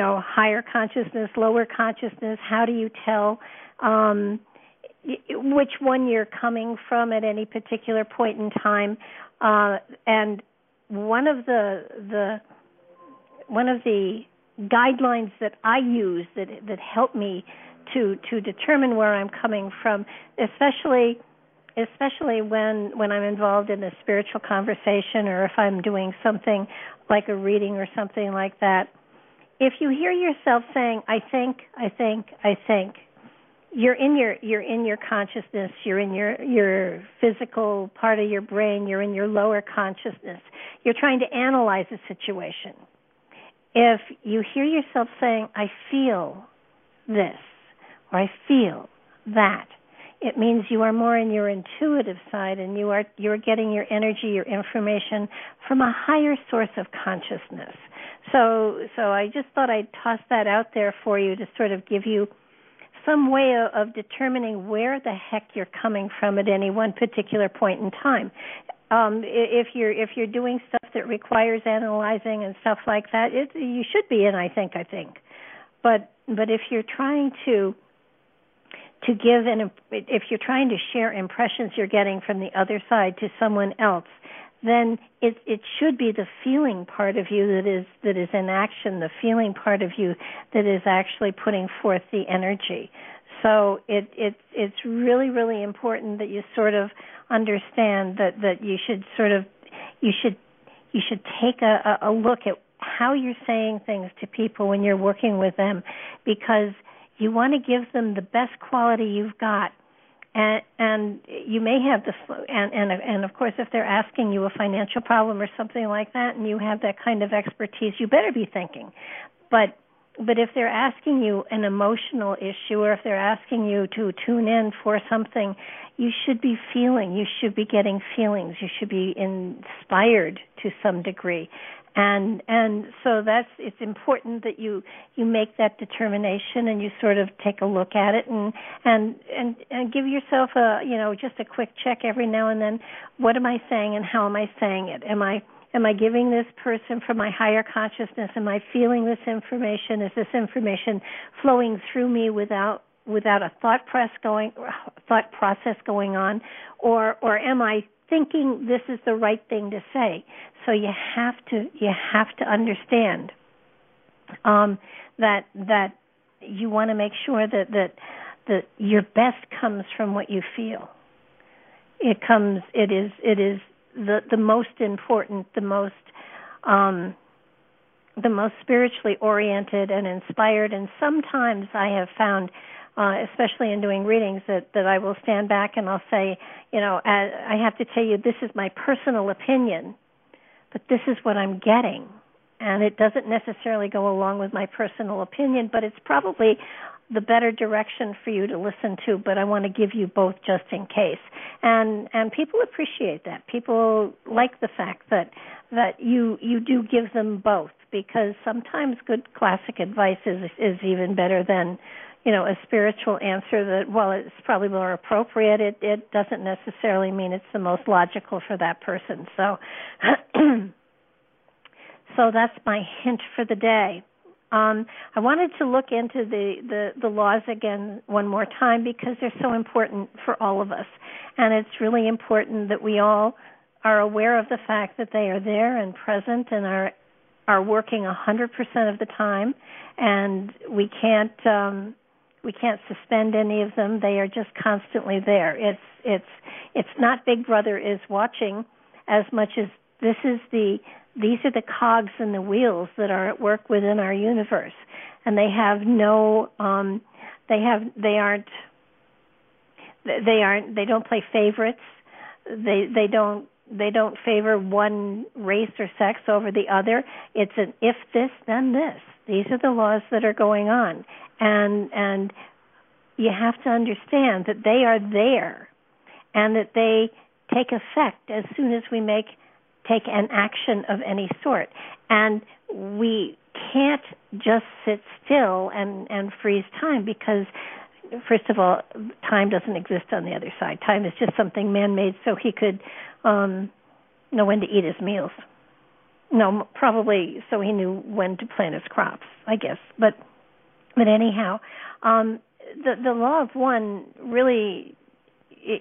Know higher consciousness lower consciousness? How do you tell um which one you're coming from at any particular point in time? Uh and one of the the one of the guidelines that I use that that help me to to determine where I'm coming from especially especially when when I'm involved in a spiritual conversation or if I'm doing something like a reading or something like that if you hear yourself saying i think i think i think you're in your you're in your consciousness you're in your your physical part of your brain you're in your lower consciousness. You're trying to analyze a situation. If you hear yourself saying i feel this or i feel that it means you are more in your intuitive side and you are you're getting your energy your information from a higher source of consciousness so so I just thought I'd toss that out there for you to sort of give you some way of, determining where the heck you're coming from at any one particular point in time. Um, if you're if you're doing stuff that requires analyzing and stuff like that, it, you should be in. I think I think, but but if you're trying to to give an if you're trying to share impressions you're getting from the other side to someone else then it it should be the feeling part of you that is that is in action, the feeling part of you that is actually putting forth the energy. So it it it's really really important that you sort of understand that that you should sort of you should you should take a, a look at how you're saying things to people when you're working with them because you want to give them the best quality you've got and and you may have the and and and of course if they're asking you a financial problem or something like that and you have that kind of expertise you better be thinking. But but if they're asking you an emotional issue or if they're asking you to tune in for something you should be feeling you should be getting feelings. You should be inspired to some degree and and so that's it's important that you you make that determination and you sort of take a look at it and and and and give yourself a you know just a quick check every now and then. What am i saying and how am i saying it? Am i am i giving this person from my higher consciousness? Am i feeling this information? Is this information flowing through me without without a thought press going thought process going on? Or or am i thinking this is the right thing to say. So you have to you have to understand um, that that you want to make sure that that that your best comes from what you feel. It comes. It is. It is the the most important, the most um, the most spiritually oriented and inspired. And sometimes I have found uh, especially in doing readings, that that I will stand back and I'll say, you know, I, I have to tell you this is my personal opinion, but this is what I'm getting, and it doesn't necessarily go along with my personal opinion, but it's probably the better direction for you to listen to, but I want to give you both just in case. And and people appreciate that. People like the fact that that you you do give them both because sometimes good classic advice is is even better than you know a spiritual answer that while it's probably more appropriate it it doesn't necessarily mean it's the most logical for that person. So so that's my hint for the day. Um, I wanted to look into the, the, the laws again one more time because they're so important for all of us. And it's really important that we all are aware of the fact that they are there and present and are are working a 100% of the time. And we can't um we can't suspend any of them. They are just constantly there. It's it's it's not big brother is watching as much as this is the these are the cogs and the wheels that are at work within our universe. And they have no um they have they aren't they aren't they don't play favorites. They they don't they don't favor one race or sex over the other. It's an if this then this. These are the laws that are going on. And and you have to understand that they are there and that they take effect as soon as we make take an action of any sort. And we can't just sit still and, and freeze time because first of all, time doesn't exist on the other side. Time is just something man made so he could um know when to eat his meals. No, probably so he knew when to plant his crops, I guess. But but anyhow, um the the law of one really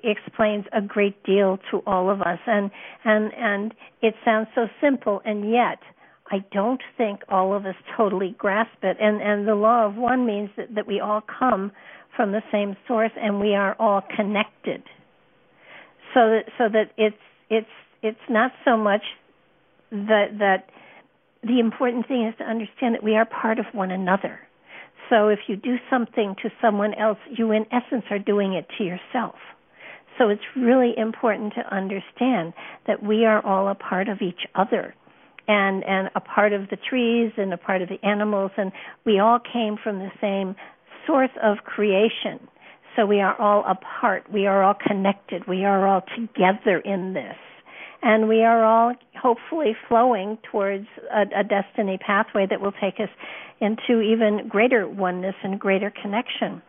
explains a great deal to all of us and and and it sounds so simple and yet I don't think all of us totally grasp it and and the law of one means that that we all come from the same source and we are all connected. So that so that it's it's it's not so much that that the important thing is to understand that we are part of one another. So if you do something to someone else you in essence are doing it to yourself. So it's really important to understand that we are all a part of each other and and a part of the trees and a part of the animals and we all came from the same source of creation. So we are all a part. We are all connected. We are all together in this. And we are all hopefully flowing towards a, a destiny pathway that will take us into even greater oneness and greater connection.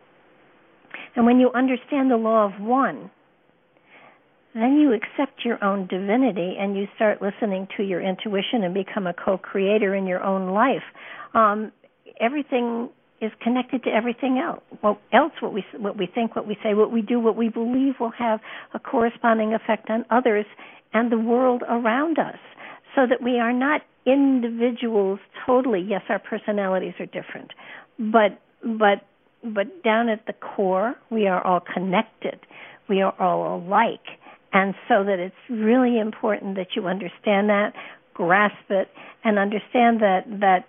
And when you understand the law of one, then you accept your own divinity and you start listening to your intuition and become a co-creator in your own life. Um, everything is connected to everything else. What else? What we what we think, what we say, what we do, what we believe will have a corresponding effect on others and the world around us. So that we are not individuals totally. Yes, our personalities are different, but but but down at the core, we are all connected. We are all alike and so that it's really important that you understand that, grasp it, and understand that that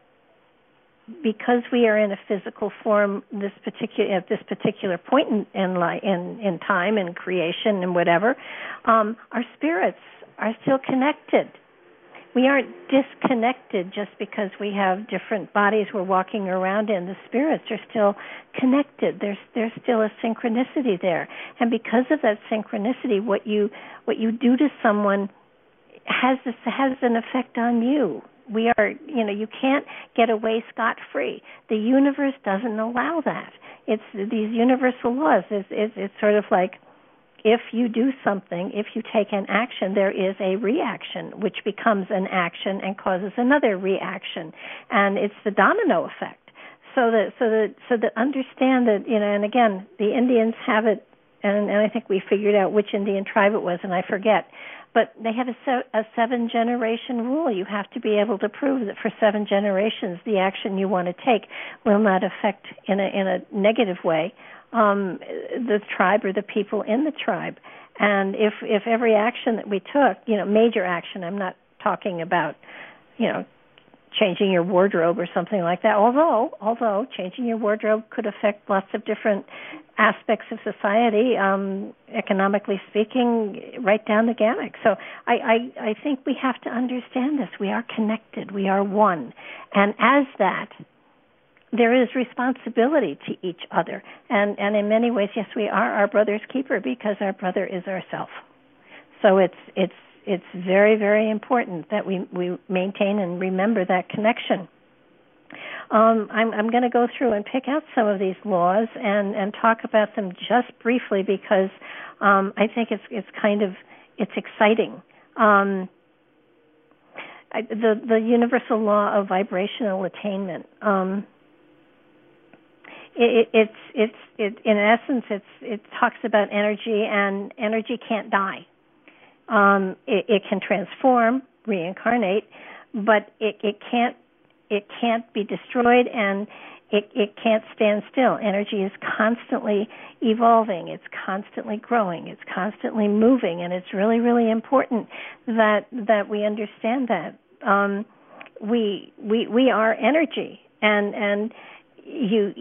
because we are in a physical form this particular at this particular point in in in, in time and creation and whatever, um, our spirits are still connected we aren't disconnected just because we have different bodies we're walking around in. The spirits are still connected. There's there's still a synchronicity there, and because of that synchronicity, what you what you do to someone has this has an effect on you. We are, you know, you can't get away scot free. The universe doesn't allow that. It's these universal laws. It's, it's, it's sort of like if you do something, if you take an action, there is a reaction, which becomes an action and causes another reaction, and it's the domino effect. So that so that so that understand that you know, and again, the Indians have it, and, and I think we figured out which Indian tribe it was, and I forget. But they have a, se- a seven generation rule. You have to be able to prove that for seven generations, the action you want to take will not affect in a in a negative way um, the tribe or the people in the tribe. And if if every action that we took, you know, major action, I'm not talking about, you know, changing your wardrobe or something like that. Although, although changing your wardrobe could affect lots of different aspects of society, um, economically speaking, right down the gamut. So I, I, I think we have to understand this. We are connected. We are one, and as that, there is responsibility to each other, and and in many ways, yes, we are our brother's keeper because our brother is ourself. So it's it's it's very very important that we we maintain and remember that connection. Um, I'm, I'm going to go through and pick out some of these laws and, and talk about them just briefly because um, I think it's it's kind of it's exciting. Um, I, the the universal law of vibrational attainment. Um, it, it's it's it in essence it's it talks about energy and energy can't die. Um, it, it can transform, reincarnate, but it, it can't it can't be destroyed and it, it can't stand still. Energy is constantly evolving. It's constantly growing. It's constantly moving, and it's really, really important that that we understand that. Um, we we we are energy, and and you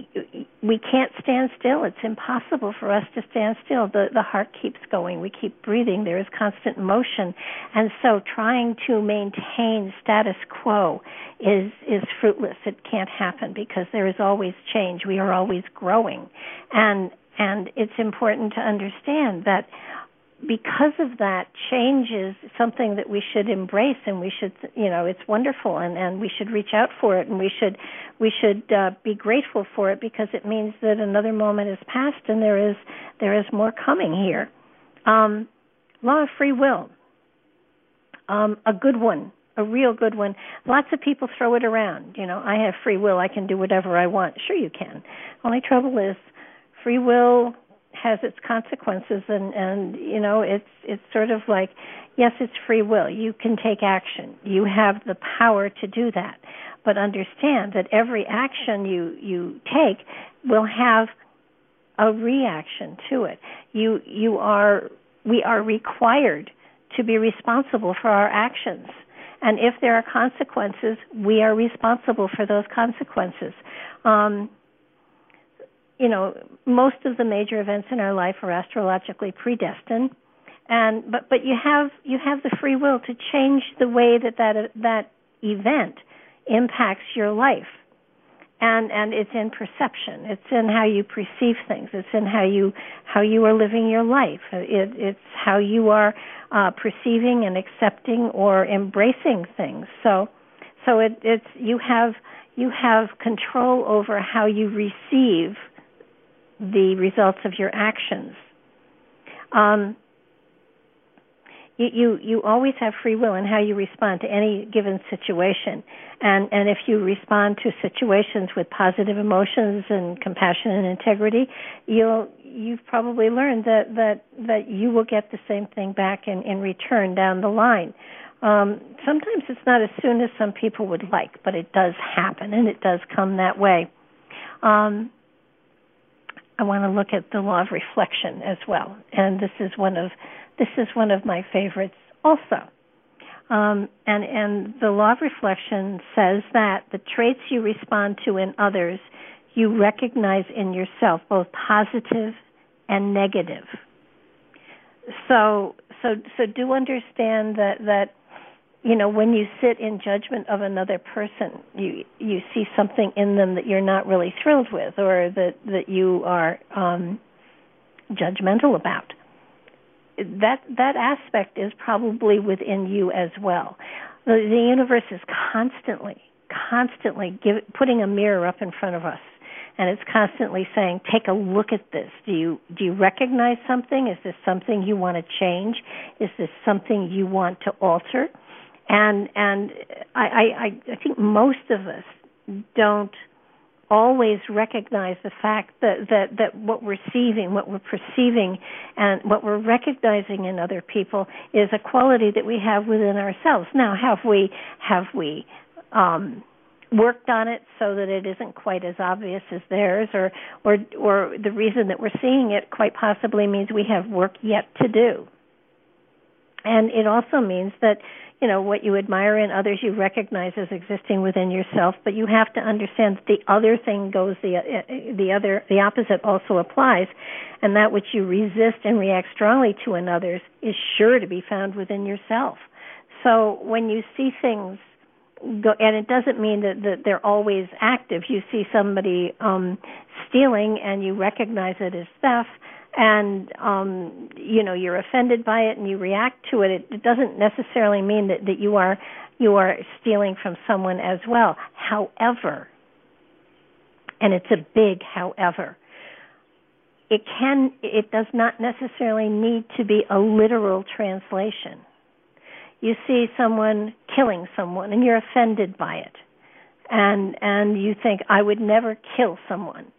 we can't stand still. It's impossible for us to stand still. The the heart keeps going. We keep breathing. There is constant motion. And so trying to maintain status quo is is fruitless. It can't happen because there is always change. We are always growing. And and it's important to understand that because of that, change is something that we should embrace, and we should, you know, it's wonderful, and and we should reach out for it, and we should we should uh, be grateful for it because it means that another moment has passed, and there is there is more coming here. Um, law of free will, um, a good one, a real good one. Lots of people throw it around. You know, I have free will; I can do whatever I want. Sure, you can. Only trouble is, free will has its consequences and and you know it's it's sort of like yes it's free will. You can take action. You have the power to do that. But understand that every action you you take will have a reaction to it. You you are we are required to be responsible for our actions. And if there are consequences we are responsible for those consequences. Um you know, most of the major events in our life are astrologically predestined, and but but you have you have the free will to change the way that that that event impacts your life, and and it's in perception. It's in how you perceive things. It's in how you how you are living your life. It, it's how you are uh, perceiving and accepting or embracing things. So so it, it's you have you have control over how you receive the results of your actions. Um, you, you you always have free will in how you respond to any given situation, and and if you respond to situations with positive emotions and compassion and integrity, you'll you've probably learned that that that you will get the same thing back in in return down the line. Um, sometimes it's not as soon as some people would like, but it does happen, and it does come that way. Um, I want to look at the law of reflection as well, and this is one of this is one of my favorites also. Um, and and the law of reflection says that the traits you respond to in others you recognize in yourself, both positive and negative. So so so do understand that that you know when you sit in judgment of another person you you see something in them that you're not really thrilled with or that that you are um judgmental about. That that aspect is probably within you as well. The, the universe is constantly constantly give, putting a mirror up in front of us. And it's constantly saying take a look at this. Do you do you recognize something? Is this something you want to change? Is this something you want to alter and and I, I I think most of us don't always recognize the fact that that that what we're receiving, what we're perceiving, and what we're recognizing in other people is a quality that we have within ourselves. Now, have we have we um, worked on it so that it isn't quite as obvious as theirs, or or or the reason that we're seeing it quite possibly means we have work yet to do. And it also means that you know what you admire in others you recognize as existing within yourself but you have to understand that the other thing goes the uh, the other the opposite also applies. And that which you resist and react strongly to in others is sure to be found within yourself. So when you see things go and it doesn't mean that, that they're always active. You see somebody um stealing and you recognize it as theft and um you know you're offended by it and you react to it it, it doesn't necessarily mean that that you are you are stealing from someone as well. However and it's a big however it can it does not necessarily need to be a literal translation. You see someone killing someone and you're offended by it. And and you think I would never kill someone.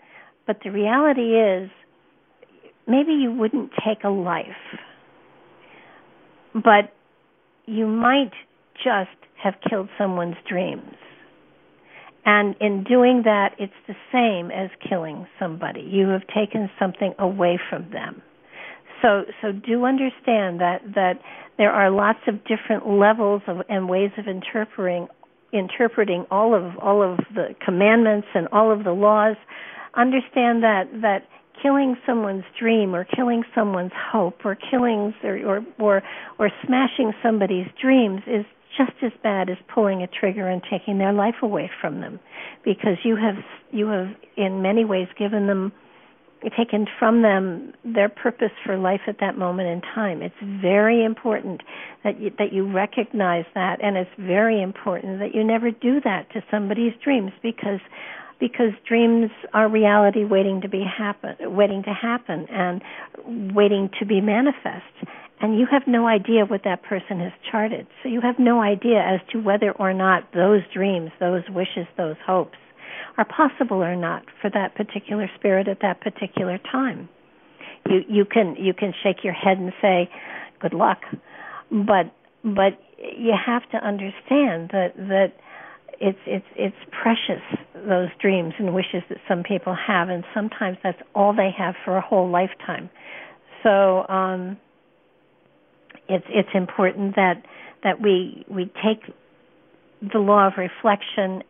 But the reality is maybe you wouldn't take a life but you might just have killed someone's dreams. And in doing that it's the same as killing somebody. You have taken something away from them. So so do understand that that there are lots of different levels of and ways of interpreting interpreting all of all of the commandments and all of the laws. Understand that that killing someone's dream or killing someone's hope or killing or or or, or smashing somebody's dreams is just as bad as pulling a trigger and taking their life away from them because you have you have in many ways given them taken from them their purpose for life at that moment in time. It's very important that you, that you recognize that, and it's very important that you never do that to somebody's dreams because because dreams are reality waiting to be happen, waiting to happen, and waiting to be manifest. And you have no idea what that person has charted. So you have no idea as to whether or not those dreams, those wishes, those hopes are possible or not for that particular spirit at that particular time. You you can you can shake your head and say, "Good luck," but but you have to understand that that it's it's it's precious those dreams and wishes that some people have, and sometimes that's all they have for a whole lifetime. So um, it's it's important that that we we take the law of reflection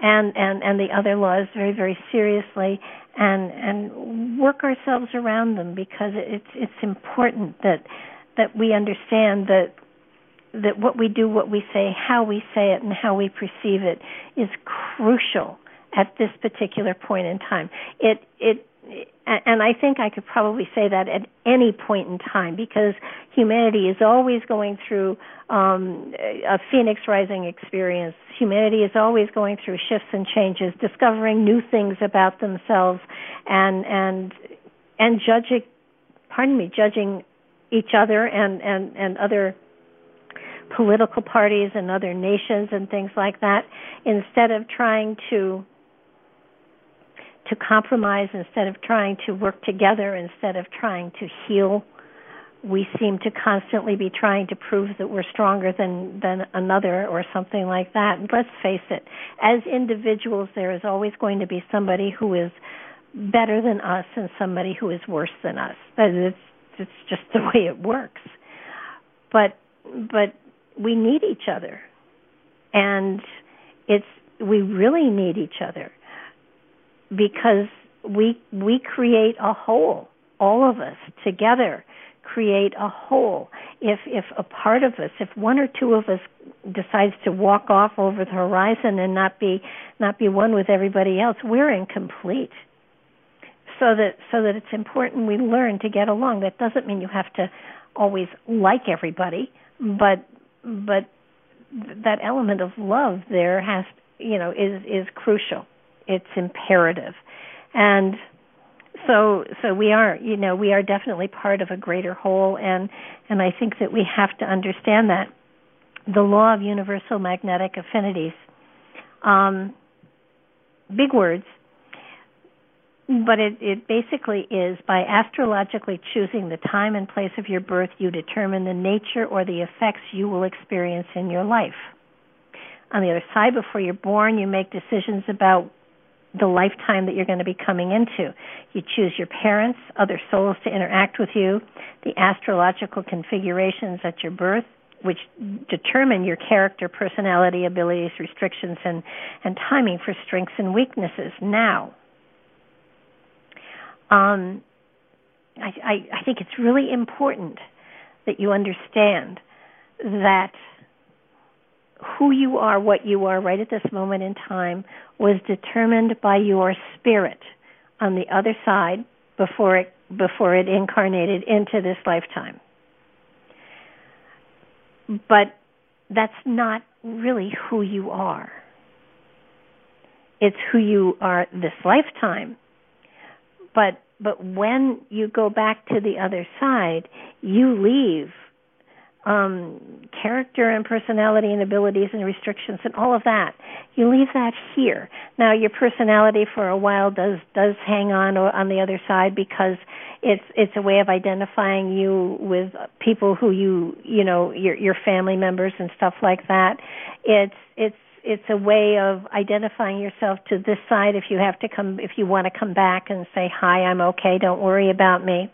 and and and the other laws very very seriously and and work ourselves around them because it's it's important that that we understand that that what we do, what we say, how we say it, and how we perceive it is crucial at this particular point in time. It it and I think I could probably say that at any point in time because humanity is always going through um, a phoenix rising experience. Humanity is always going through shifts and changes, discovering new things about themselves, and and and judging, pardon me, judging each other and and and other political parties and other nations and things like that instead of trying to to compromise instead of trying to work together instead of trying to heal we seem to constantly be trying to prove that we're stronger than than another or something like that. And let's face it as individuals there is always going to be somebody who is better than us and somebody who is worse than us. That it's it's just the way it works. But but we need each other. And it's we really need each other because we we create a whole all of us together create a whole. If if a part of us if one or two of us decides to walk off over the horizon and not be not be one with everybody else we're incomplete. So that so that it's important we learn to get along. That doesn't mean you have to always like everybody but but that element of love there has you know is is crucial. It's imperative. And so so we are you know we are definitely part of a greater whole and and I think that we have to understand that the law of universal magnetic affinities um big words but it, it basically is by astrologically choosing the time and place of your birth, you determine the nature or the effects you will experience in your life. On the other side, before you're born, you make decisions about the lifetime that you're going to be coming into. You choose your parents, other souls to interact with you, the astrological configurations at your birth, which determine your character, personality, abilities, restrictions, and, and timing for strengths and weaknesses. Now, um, I, I, I think it's really important that you understand that who you are, what you are right at this moment in time was determined by your spirit on the other side before it before it incarnated into this lifetime. But that's not really who you are. It's who you are this lifetime. But but when you go back to the other side, you leave um, character and personality and abilities and restrictions and all of that. You leave that here. Now, your personality for a while does does hang on on the other side because it's it's a way of identifying you with people who you you know your your family members and stuff like that. It's it's it's a way of identifying yourself to this side if you have to come if you want to come back and say hi i'm okay don't worry about me.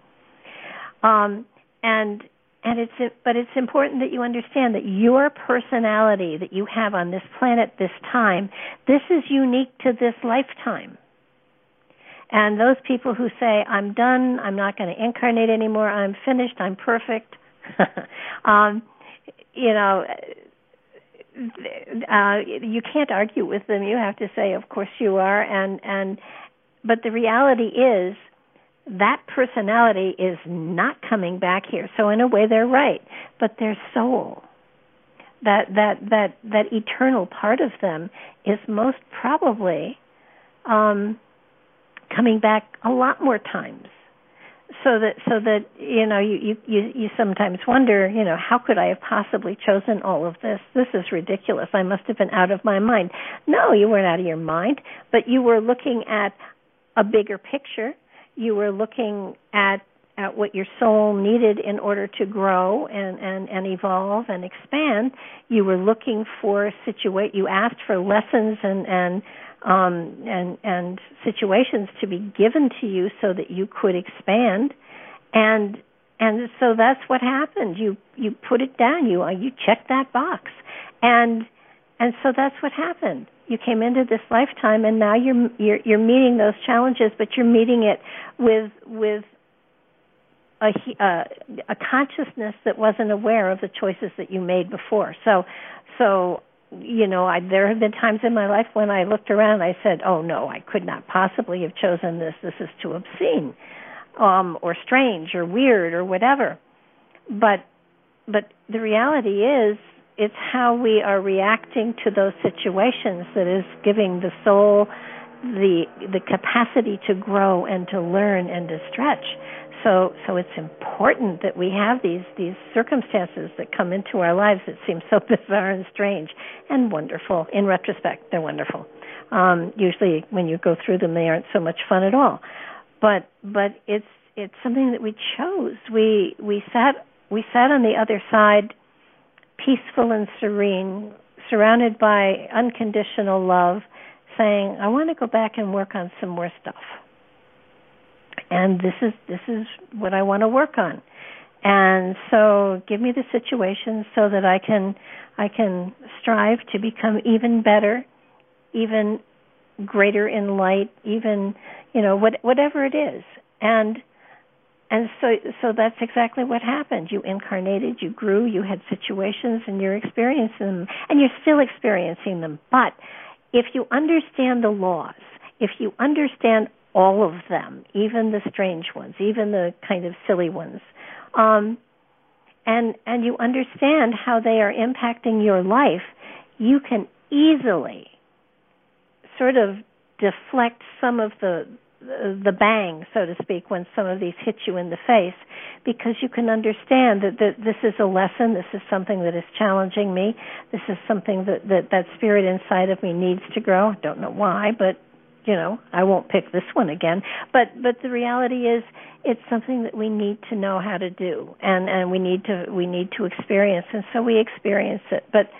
Um and and it's but it's important that you understand that your personality that you have on this planet this time this is unique to this lifetime. And those people who say i'm done i'm not going to incarnate anymore i'm finished i'm perfect um you know uh you can't argue with them. You have to say of course you are. And and but the reality is that personality is not coming back here. So in a way they're right. But their soul that that that that eternal part of them is most probably um coming back a lot more times so that so that you know you you you sometimes wonder you know how could i have possibly chosen all of this? This is ridiculous. I must have been out of my mind. No you weren't out of your mind but you were looking at a bigger picture. You were looking at at what your soul needed in order to grow and and and evolve and expand. You were looking for situate you asked for lessons and and um, and and situations to be given to you so that you could expand, and and so that's what happened. You you put it down. You uh, you checked that box, and and so that's what happened. You came into this lifetime, and now you're you're you're meeting those challenges, but you're meeting it with with a, uh, a consciousness that wasn't aware of the choices that you made before. So, so you know, I, there have been times in my life when I looked around, I said, "Oh no, I could not possibly have chosen this. This is too obscene, um, or strange, or weird, or whatever." But, but the reality is, it's how we are reacting to those situations that is giving the soul the the capacity to grow and to learn and to stretch so so it's important that we have these these circumstances that come into our lives that seem so bizarre and strange and wonderful. In retrospect they're wonderful. Um usually when you go through them they aren't so much fun at all. But but it's it's something that we chose. We we sat we sat on the other side peaceful and serene surrounded by unconditional love saying i want to go back and work on some more stuff and this is this is what I want to work on. And so give me the situation so that I can I can strive to become even better, even greater in light, even you know what whatever it is. And and so so that's exactly what happened. You incarnated, you grew, you had situations and you're experiencing them and you're still experiencing them. But if you understand the laws, if you understand all of them, even the strange ones, even the kind of silly ones. Um, and and you understand how they are impacting your life, you can easily sort of deflect some of the the bang, so to speak, when some of these hit you in the face, because you can understand that, that this is a lesson, this is something that is challenging me, this is something that, that that spirit inside of me needs to grow. I don't know why, but you know i won't pick this one again. But but the reality is it's something that we need to know how to do. And and we need to we need to experience. And so we experience it. But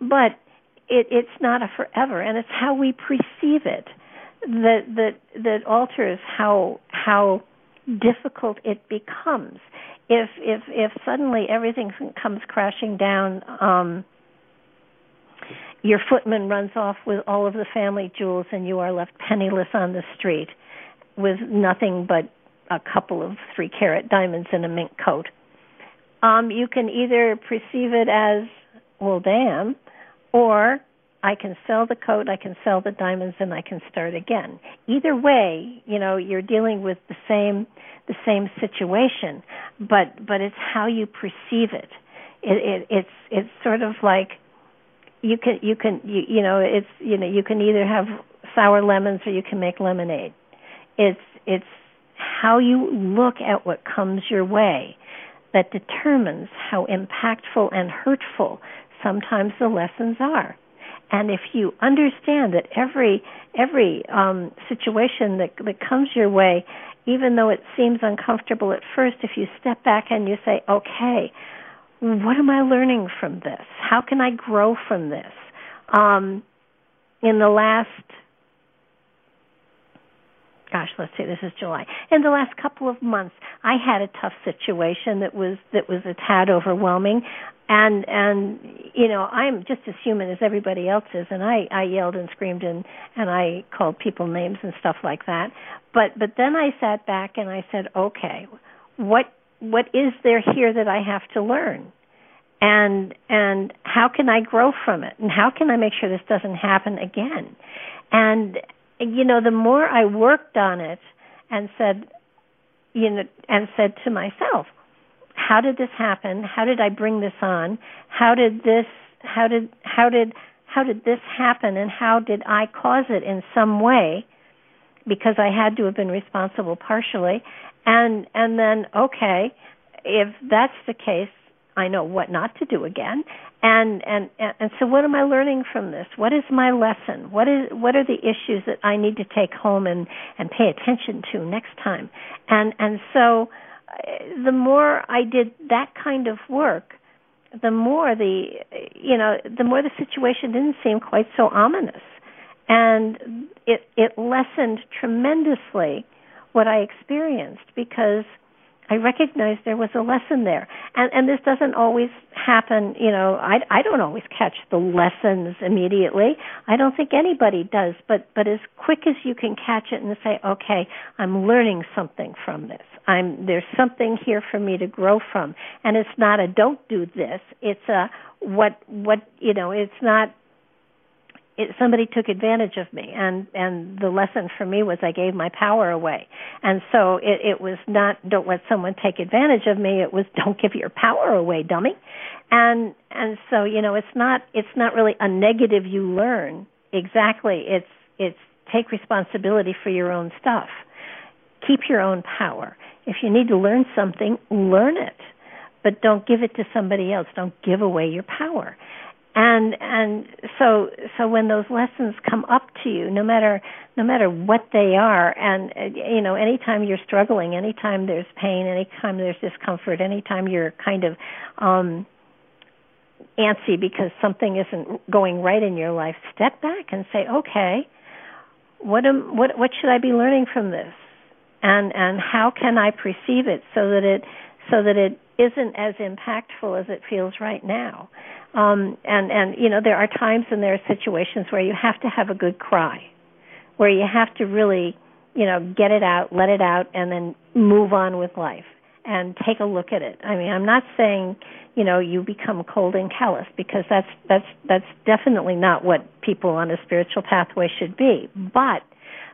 but it it's not a forever. And it's how we perceive it that that that alters how how difficult it becomes. If if if suddenly everything comes crashing down um your footman runs off with all of the family jewels and you are left penniless on the street with nothing but a couple of three carat diamonds in a mink coat. Um, you can either perceive it as, well, damn, or I can sell the coat, I can sell the diamonds, and I can start again. Either way, you know, you're dealing with the same the same situation, but but it's how you perceive it. It, it it's it's sort of like you can you can you, you know it's you know you can either have sour lemons or you can make lemonade. It's it's how you look at what comes your way that determines how impactful and hurtful sometimes the lessons are. And if you understand that every every um, situation that that comes your way, even though it seems uncomfortable at first, if you step back and you say, "Okay, what am I learning from this? How can I grow from this?" Um, in the last gosh, let's see, this is July. In the last couple of months, I had a tough situation that was that was a tad overwhelming, and and you know I'm just as human as everybody else is, and I I yelled and screamed and and I called people names and stuff like that. But but then I sat back and I said, okay, what what is there here that I have to learn? and and how can I grow from it and how can I make sure this doesn't happen again and you know, the more I worked on it and said, you know, and said to myself, how did this happen? How did I bring this on? How did this, how did, how did, how did this happen and how did I cause it in some way? Because I had to have been responsible partially. And, and then, okay, if that's the case, I know what not to do again. And, and and so what am I learning from this? What is my lesson? What is what are the issues that I need to take home and and pay attention to next time? And and so the more I did that kind of work, the more the you know, the more the situation didn't seem quite so ominous. And it it lessened tremendously what I experienced because I recognized there was a lesson there. And and this doesn't always happen, you know, I I don't always catch the lessons immediately. I don't think anybody does, but but as quick as you can catch it and say, "Okay, I'm learning something from this. I'm there's something here for me to grow from." And it's not a don't do this. It's a what what, you know, it's not it, somebody took advantage of me and and the lesson for me was I gave my power away. And so it it was not don't let someone take advantage of me it was don't give your power away dummy. And and so you know it's not it's not really a negative you learn. Exactly it's it's take responsibility for your own stuff. Keep your own power. If you need to learn something learn it. But don't give it to somebody else. Don't give away your power and and so so when those lessons come up to you no matter no matter what they are and uh, you know anytime you're struggling anytime there's pain anytime there's discomfort anytime you're kind of um antsy because something isn't going right in your life step back and say okay what am what what should i be learning from this? And and how can i perceive it so that it so that it isn't as impactful as it feels right now um, and and you know there are times and there are situations where you have to have a good cry, where you have to really you know get it out, let it out, and then move on with life and take a look at it. I mean, I'm not saying you know you become cold and callous because that's that's that's definitely not what people on a spiritual pathway should be. But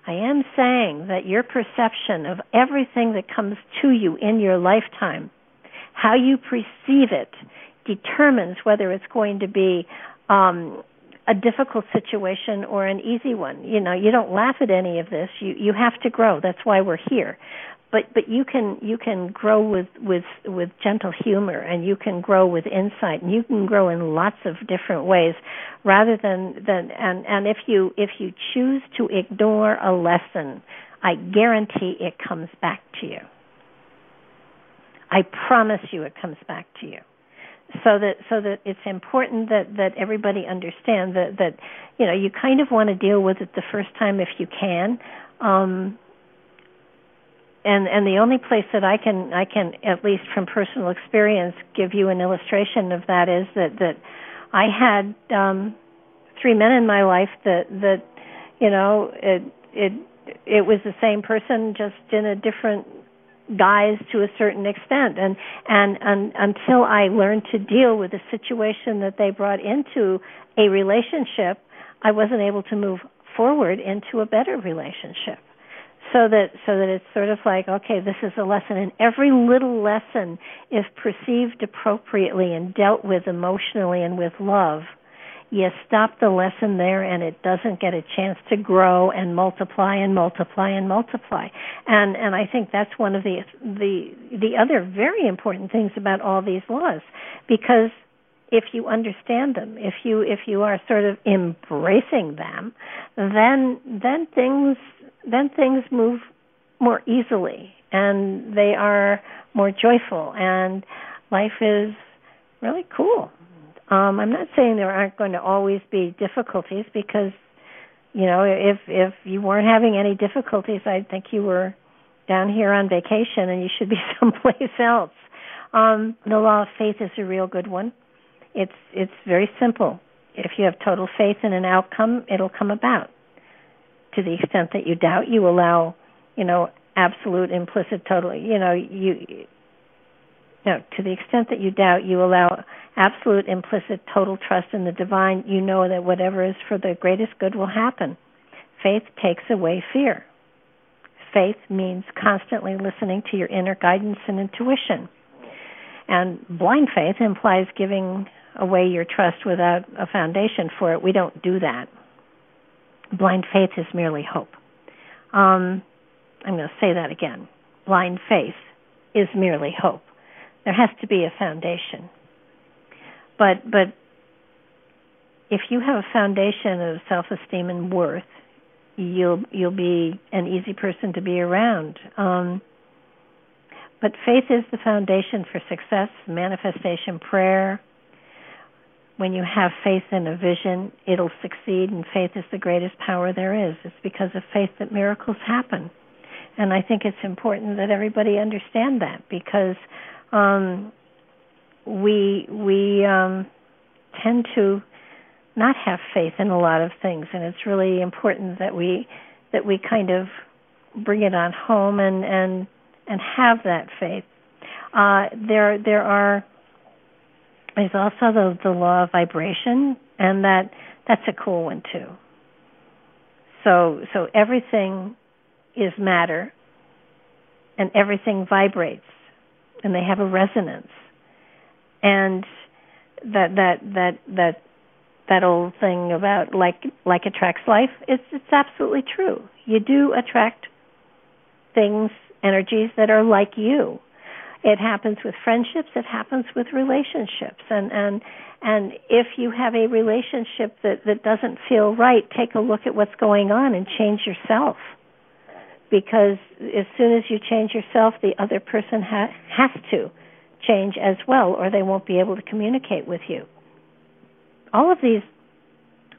I am saying that your perception of everything that comes to you in your lifetime, how you perceive it, determines whether it's going to be um, a difficult situation or an easy one. You know, you don't laugh at any of this. You you have to grow. That's why we're here. But but you can you can grow with with with gentle humor and you can grow with insight and you can grow in lots of different ways rather than than and and if you if you choose to ignore a lesson, I guarantee it comes back to you. I promise you it comes back to you. So that so that it's important that that everybody understand that that you know you kind of want to deal with it the first time if you can. Um and and the only place that I can I can at least from personal experience give you an illustration of that is that that I had um three men in my life that that you know it it it was the same person just in a different guys to a certain extent. And and, and until I learned to deal with the situation that they brought into a relationship I wasn't able to move forward into a better relationship. So that so that it's sort of like okay this is a lesson. And every little lesson if perceived appropriately and dealt with emotionally and with love you stop the lesson there and it doesn't get a chance to grow and multiply and multiply and multiply. And and i think that's one of the the the other very important things about all these laws. Because if you understand them if you if you are sort of embracing them then then things then things move more easily and they are more joyful and life is really cool um, I'm not saying there aren't going to always be difficulties because, you know, if if you weren't having any difficulties, I'd think you were down here on vacation and you should be someplace else. Um, the law of faith is a real good one. It's it's very simple. If you have total faith in an outcome, it'll come about. To the extent that you doubt, you allow, you know, absolute, implicit, total. You know, you no, to the extent that you doubt, you allow absolute, implicit, total trust in the divine. You know that whatever is for the greatest good will happen. Faith takes away fear. Faith means constantly listening to your inner guidance and intuition. And blind faith implies giving away your trust without a foundation for it. We don't do that. Blind faith is merely hope. Um, I'm going to say that again. Blind faith is merely hope. There has to be a foundation. But but if you have a foundation of self-esteem and worth, you'll you'll be an easy person to be around. Um, but faith is the foundation for success, manifestation, prayer. When you have faith in a vision, it'll succeed, and faith is the greatest power there is. It's because of faith that miracles happen. And I think it's important that everybody understand that because um, we we um, tend to not have faith in a lot of things, and it's really important that we that we kind of bring it on home and and and have that faith. Uh, there there are there's also the the law of vibration, and that that's a cool one too. So so everything is matter, and everything vibrates and they have a resonance and that that that that that old thing about like like attracts life it's it's absolutely true. You do attract things energies that are like you. It happens with friendships it happens with relationships and and and if you have a relationship that that doesn't feel right take a look at what's going on and change yourself. Because as soon as you change yourself, the other person ha- has to change as well, or they won't be able to communicate with you. All of these,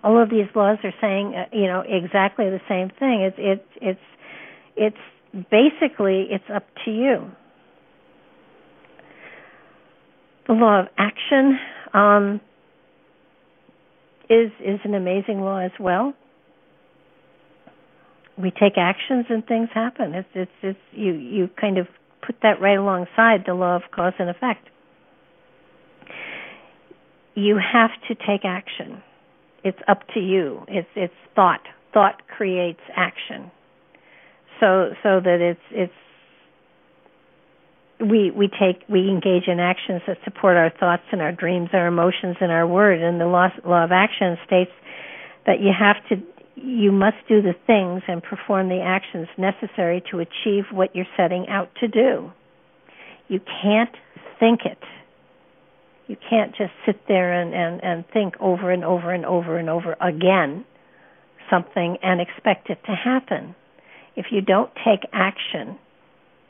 all of these laws are saying, uh, you know, exactly the same thing. It's it's it's it's basically it's up to you. The law of action um, is is an amazing law as well we take actions and things happen. It's it's it's you you kind of put that right alongside the law of cause and effect. You have to take action. It's up to you. It's it's thought. Thought creates action. So so that it's it's we we take we engage in actions that support our thoughts and our dreams, our emotions, and our word. And the law law of action states that you have to you must do the things and perform the actions necessary to achieve what you're setting out to do. You can't think it. You can't just sit there and, and, and think over and over and over and over again something and expect it to happen. If you don't take action,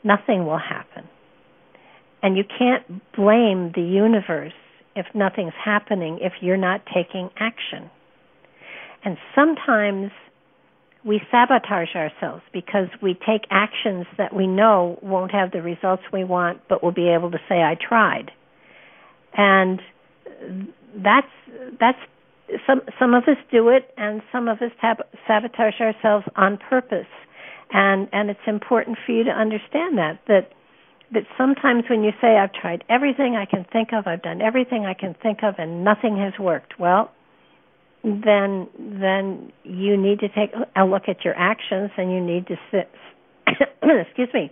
nothing will happen. And you can't blame the universe if nothing's happening if you're not taking action. And sometimes we sabotage ourselves because we take actions that we know won't have the results we want, but we'll be able to say, I tried. And that's, that's, some, some of us do it and some of us tab- sabotage ourselves on purpose. And, and it's important for you to understand that, that that sometimes when you say I've tried everything I can think of, I've done everything I can think of and nothing has worked. Well, then then you need to take a look at your actions and you need to sit excuse me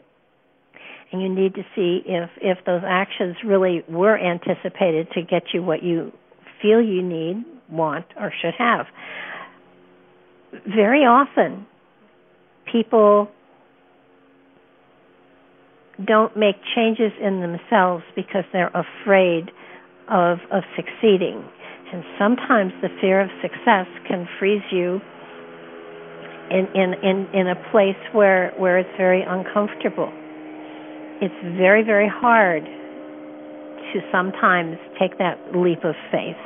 and you need to see if if those actions really were anticipated to get you what you feel you need, want, or should have. Very often, people don't make changes in themselves because they're afraid of of succeeding. And sometimes the fear of success can freeze you in in in, in a place where where it's very uncomfortable. It's very very hard to sometimes take that leap of faith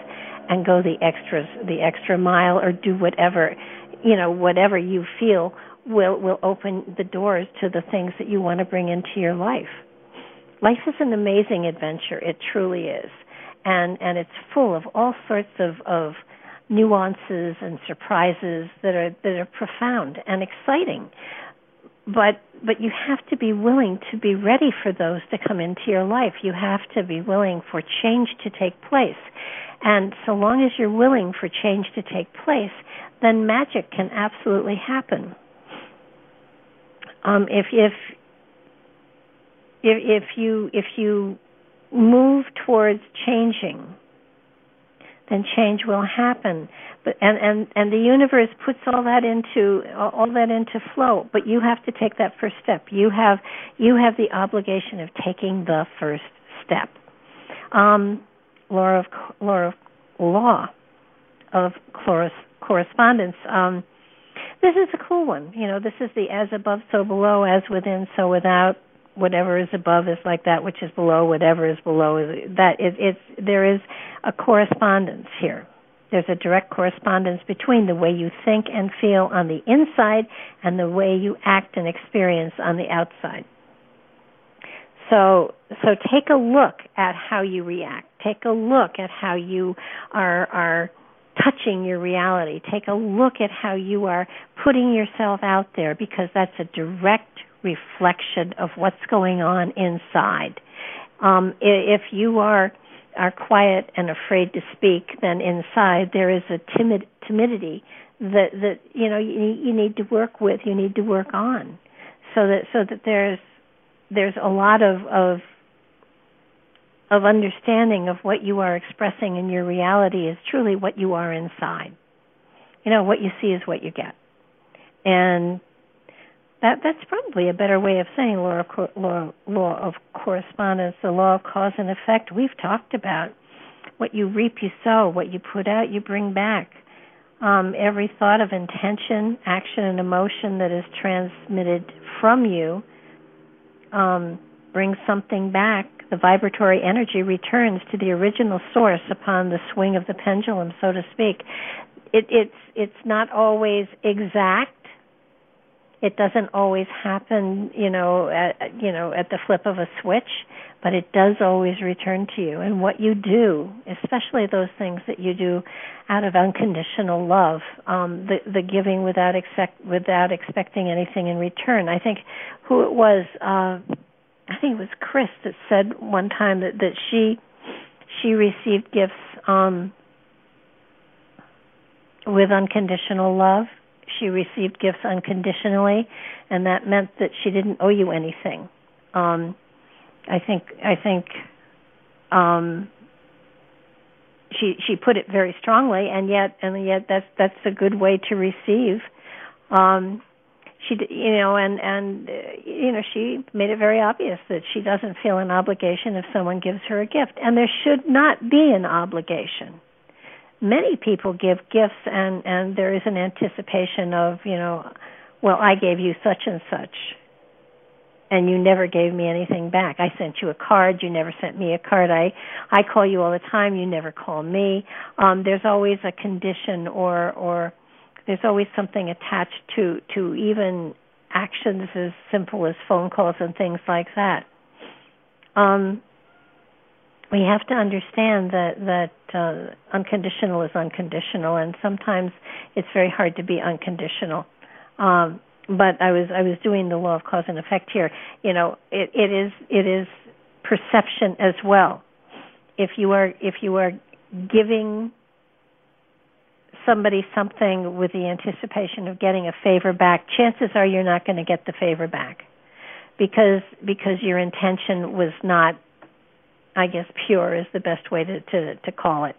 and go the extras the extra mile or do whatever you know whatever you feel will will open the doors to the things that you want to bring into your life. Life is an amazing adventure. It truly is and and it's full of all sorts of of nuances and surprises that are that are profound and exciting. But but you have to be willing to be ready for those to come into your life. You have to be willing for change to take place. And so long as you're willing for change to take place then magic can absolutely happen. Um, if if if if you if you move towards changing then change will happen. But and and and the universe puts all that into all that into flow. But you have to take that first step. You have you have the obligation of taking the first step. Um law of law of law of correspondence. Um this is a cool one. You know this is the as above so below as within so without whatever is above is like that which is below whatever is below is that it, it's there is a correspondence here. There's a direct correspondence between the way you think and feel on the inside and the way you act and experience on the outside. So so take a look at how you react. Take a look at how you are are touching your reality. Take a look at how you are putting yourself out there because that's a direct reflection of what's going on inside. Um, if you are are quiet and afraid to speak, then inside there is a timid timidity that that you know you, you need to work with, you need to work on, so that so that there's there's a lot of of of understanding of what you are expressing in your reality is truly what you are inside. You know, what you see is what you get. And that that's probably a better way of saying law of co- law, law of correspondence, the law of cause and effect. We've talked about what you reap, you sow. What you put out, you bring back. Um, every thought of intention, action, and emotion that is transmitted from you um, brings something back. The vibratory energy returns to the original source upon the swing of the pendulum, so to speak. It, it's it's not always exact it doesn't always happen, you know, at, you know, at the flip of a switch, but it does always return to you. And what you do, especially those things that you do out of unconditional love, um, the the giving without expect without expecting anything in return. I think who it was, uh, I think it was Chris that said one time that that she she received gifts um, with unconditional love she received gifts unconditionally, and that meant that she didn't owe you anything. Um, I think I think um, she she put it very strongly, and yet and yet that's that's a good way to receive. Um, she you know and and uh, you know she made it very obvious that she doesn't feel an obligation if someone gives her a gift, and there should not be an obligation many people give gifts and and there is an anticipation of you know well i gave you such and such and you never gave me anything back. I sent you a card. You never sent me a card. I i call you all the time. You never call me. Um there's always a condition or or there's always something attached to to even actions as simple as phone calls and things like that. Um we have to understand that that uh, unconditional is unconditional, and sometimes it's very hard to be unconditional. Um, but I was I was doing the law of cause and effect here. You know, it, it is it is perception as well. If you are if you are giving somebody something with the anticipation of getting a favor back, chances are you're not going to get the favor back because because your intention was not I guess pure is the best way to to, to call it.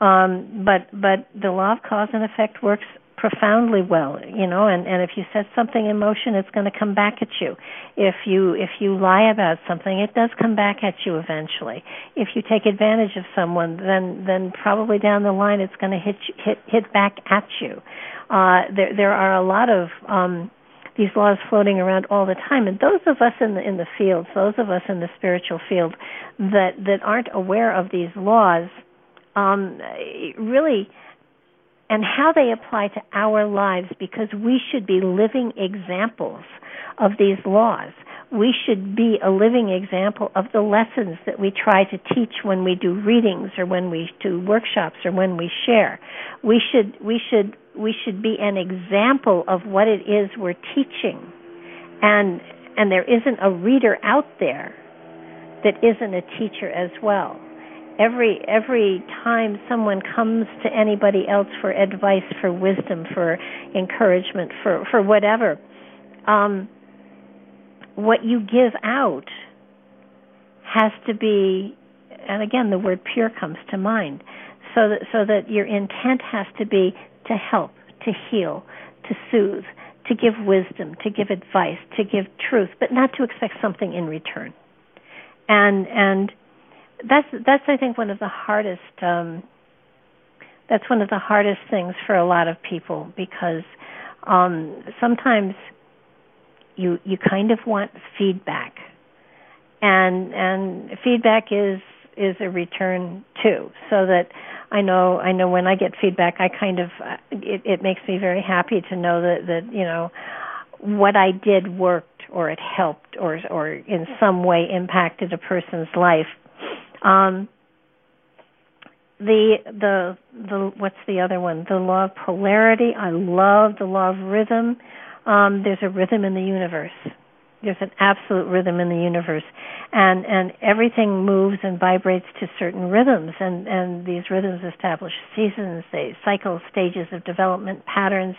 Um, but but the law of cause and effect works profoundly well you know and and if you set something in motion it's going to come back at you. If you if you lie about something it does come back at you eventually. If you take advantage of someone then then probably down the line it's going to hit hit hit back at you. Uh there there are a lot of um these laws floating around all the time and those of us in the in the fields those of us in the spiritual field that that aren't aware of these laws um really and how they apply to our lives because we should be living examples of these laws. We should be a living example of the lessons that we try to teach when we do readings or when we do workshops or when we share. We should we should we should be an example of what it is we're teaching. And and there isn't a reader out there that isn't a teacher as well every every time someone comes to anybody else for advice for wisdom for encouragement for for whatever um what you give out has to be and again the word pure comes to mind so that so that your intent has to be to help to heal to soothe to give wisdom to give advice to give truth but not to expect something in return. And and that's that's I think one of the hardest um that's one of the hardest things for a lot of people because um sometimes you you kind of want feedback. And and feedback is is a return too so that I know I know when I get feedback I kind of it it makes me very happy to know that that you know what I did worked or it helped or or in some way impacted a person's life um, the the the what's the other one? The law of polarity. I love the law of rhythm. Um, there's a rhythm in the universe. There's an absolute rhythm in the universe, and and everything moves and vibrates to certain rhythms, and and these rhythms establish seasons, they cycle stages of development patterns,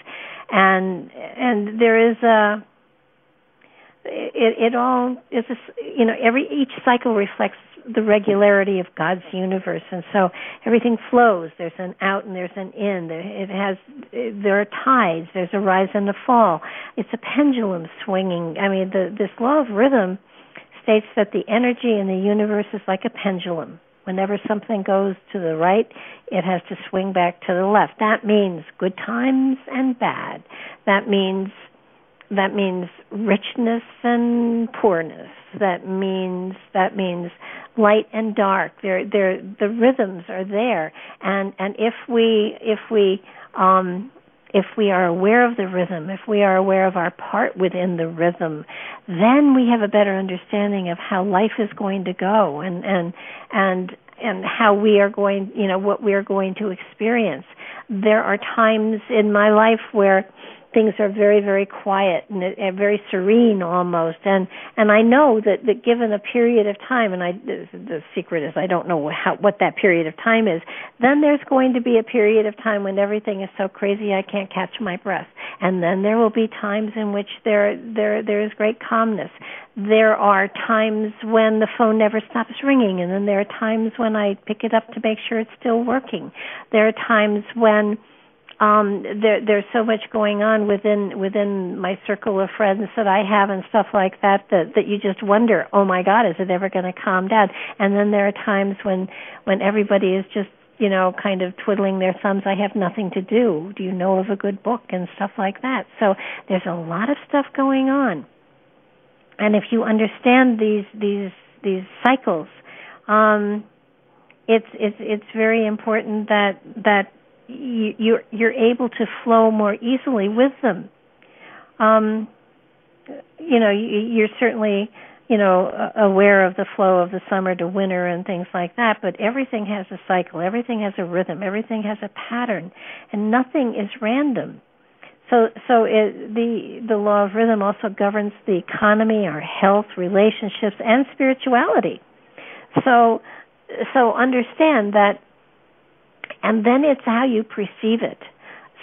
and and there is a it, it all is a, you know every each cycle reflects the regularity of God's universe, and so everything flows. There's an out and there's an in. There, It has there are tides. There's a rise and a fall. It's a pendulum swinging. I mean, the, this law of rhythm states that the energy in the universe is like a pendulum. Whenever something goes to the right, it has to swing back to the left. That means good times and bad. That means that means richness and poorness. That means that means light and dark. They're, they're, the rhythms are there, and and if we if we um, if we are aware of the rhythm, if we are aware of our part within the rhythm, then we have a better understanding of how life is going to go and and and and how we are going, you know, what we are going to experience. There are times in my life where things are very very quiet and, and very serene almost. And and I know that that given a period of time and I the, the secret is I don't know how what that period of time is then there's going to be a period of time when everything is so crazy I can't catch my breath. And then there will be times in which there there there is great calmness. There are times when the phone never stops ringing and then there are times when I pick it up to make sure it's still working. There are times when um there there's so much going on within within my circle of friends that I have and stuff like that that that you just wonder oh my god is it ever going to calm down? And then there are times when when everybody is just you know kind of twiddling their thumbs I have nothing to do. Do you know of a good book? And stuff like that. So there's a lot of stuff going on. And if you understand these these these cycles um it's it's it's very important that that you're you're able to flow more easily with them. Um, you know, you, you're certainly you know aware of the flow of the summer to winter and things like that, but everything has a cycle, everything has a rhythm, everything has a pattern, and nothing is random. so so it, the the law of rhythm also governs the economy, our health, relationships, and spirituality. So so understand that, and then it's how you perceive it.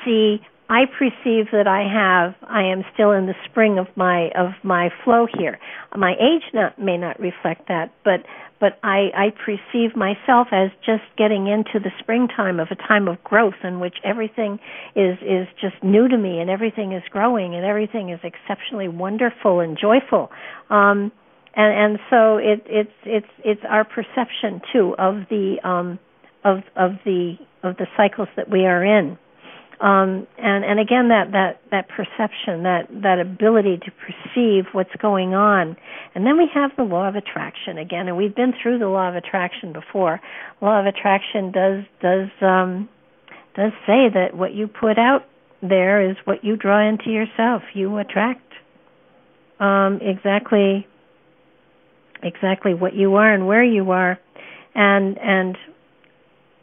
See, I perceive that I have I am still in the spring of my of my flow here. My age not, may not reflect that, but but I, I perceive myself as just getting into the springtime of a time of growth in which everything is is just new to me and everything is growing and everything is exceptionally wonderful and joyful. Um, and and so it it's it's it's our perception too of the um, of of the of the cycles that we are in. Um, and and again that that that perception that that ability to perceive what's going on. And then we have the law of attraction again and we've been through the law of attraction before. Law of attraction does does um does say that what you put out there is what you draw into yourself. You attract um exactly exactly what you are and where you are. And and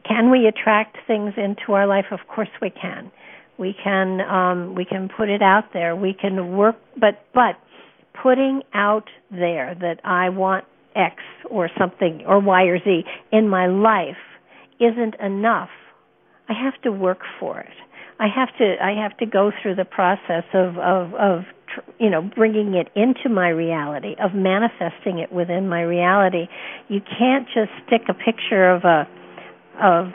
can we attract things into our life? Of course we can. We can um, we can put it out there. We can work, but but putting out there that I want X or something or Y or Z in my life isn't enough. I have to work for it. I have to I have to go through the process of of of you know bringing it into my reality of manifesting it within my reality. You can't just stick a picture of a of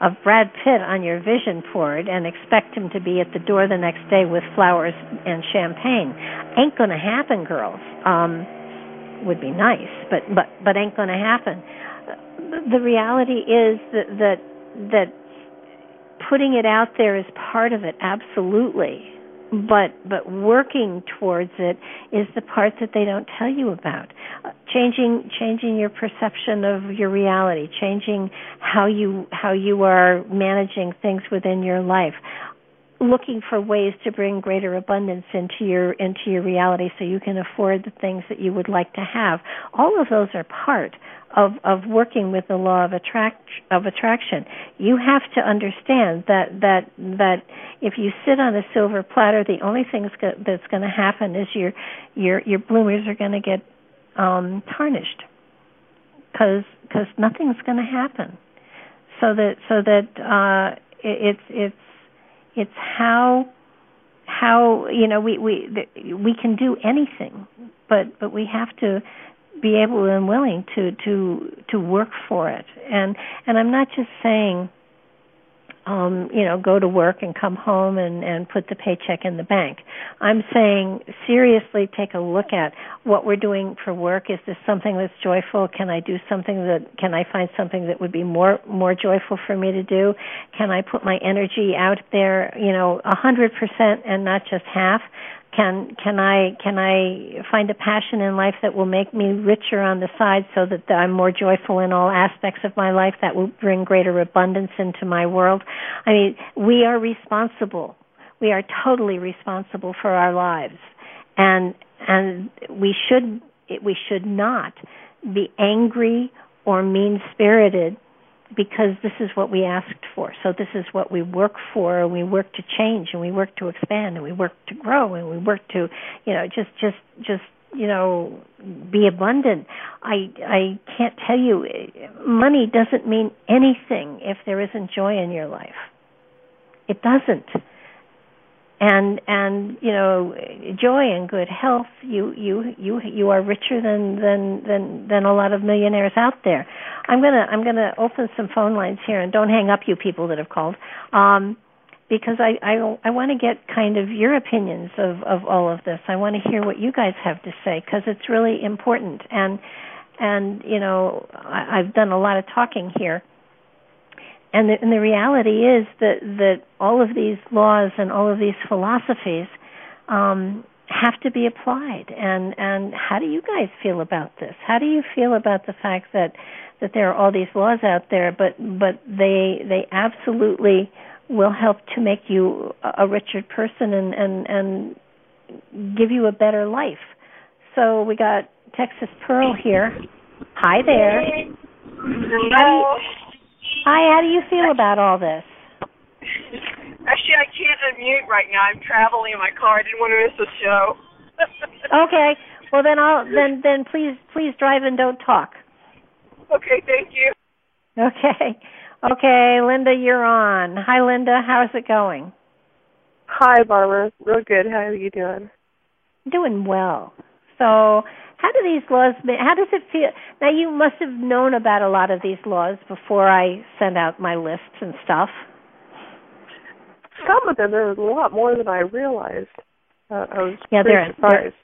of Brad Pitt on your vision board and expect him to be at the door the next day with flowers and champagne. Ain't gonna happen, girls. Um, would be nice, but but but ain't gonna happen. The reality is that that that putting it out there is part of it, absolutely but but working towards it is the part that they don't tell you about. Uh, changing changing your perception of your reality changing how you how you are managing things within your life looking for ways to bring greater abundance into your into your reality so you can afford the things that you would like to have. All of those are part of of working with the law of attract of attraction. You have to understand that that that if you sit on a silver platter the only thing that's going to happen is your your your bloomers are going to get um tarnished. Cuz cuz nothing's going to happen. So that so that uh it, it's it's it's how how you know we we we can do anything but but we have to be able and willing to to to work for it. And and i'm not just saying um you know go to work and come home and and put the paycheck in the bank. I'm saying seriously take a look at what we're doing for work. Is this something that's joyful? Can i do something that can i find something that would be more more joyful for me to do? Can i put my energy out there you know a hundred percent and not just half can can I can I find a passion in life that will make me richer on the side so that I'm more joyful in all aspects of my life that will bring greater abundance into my world? I mean we are responsible. We are totally responsible for our lives. And and we should we should not be angry or mean spirited because this is what we asked for. So this is what we work for, and we work to change, and we work to expand, and we work to grow, and we work to, you know, just just just you know be abundant. I i can't tell you. Money doesn't mean anything if there isn't joy in your life. It doesn't and and you know joy and good health you you you you are richer than than than than a lot of millionaires out there. I'm going to i'm going to open some phone lines here and don't hang up you people that have called um because i i i want to get kind of your opinions of of all of this. I want to hear what you guys have to say because it's really important. And and you know I, i've done a lot of talking here and the, and the reality is that that all of these laws and all of these philosophies um, have to be applied. And and how do you guys feel about this? How do you feel about the fact that that there are all these laws out there, but but they they absolutely will help to make you a richer person and and and give you a better life. So we got Texas Pearl here. Hi there. Hello. Hi, how do you feel about all this? Actually, I can't unmute right now. I'm traveling in my car. I didn't want to miss the show. okay. Well, then I'll then then please please drive and don't talk. Okay. Thank you. Okay. Okay, Linda, you're on. Hi, Linda. How's it going? Hi, Barbara. Real good. How are you doing? Doing well. So, how do these laws? How does it feel? Now, you must have known about a lot of these laws before I sent out my lists and stuff. Some of them. There's a lot more than I realized. Uh, I was yeah, pretty they're, surprised.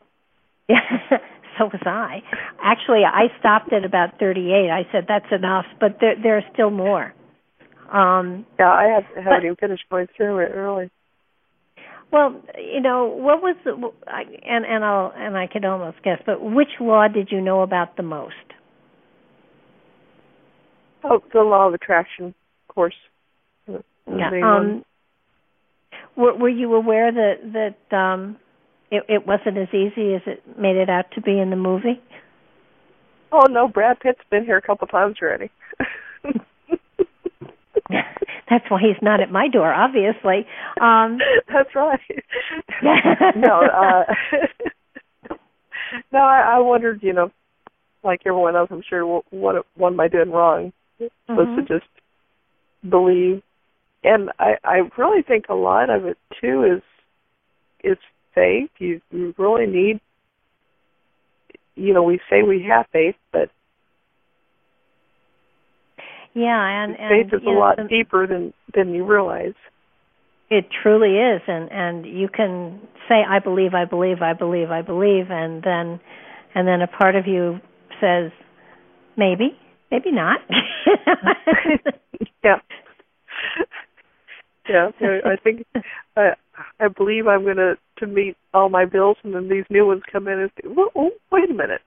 They're, so was I. Actually, I stopped at about 38. I said that's enough, but there there are still more. Um, yeah, I have, haven't but, even finished going through it really. Well, you know, what was the and and I'll and I can almost guess, but which law did you know about the most? Oh, the law of attraction, of course. Yeah. Um, were, were you aware that that um, it, it wasn't as easy as it made it out to be in the movie? Oh no, Brad Pitt's been here a couple times already. That's why he's not at my door, obviously. Um That's right. no, uh No, I, I wondered, you know, like everyone else, I'm sure what what am I doing wrong? Mm-hmm. Was to just believe, and I I really think a lot of it too is is faith. You you really need, you know, we say we have faith, but yeah, and, and faith is a lot know, deeper than than you realize. It truly is, and and you can say, "I believe, I believe, I believe, I believe," and then and then a part of you says, "Maybe, maybe not." yeah. Yeah, I think I I believe I'm going to to meet all my bills, and then these new ones come in and say, "Well, oh, wait a minute."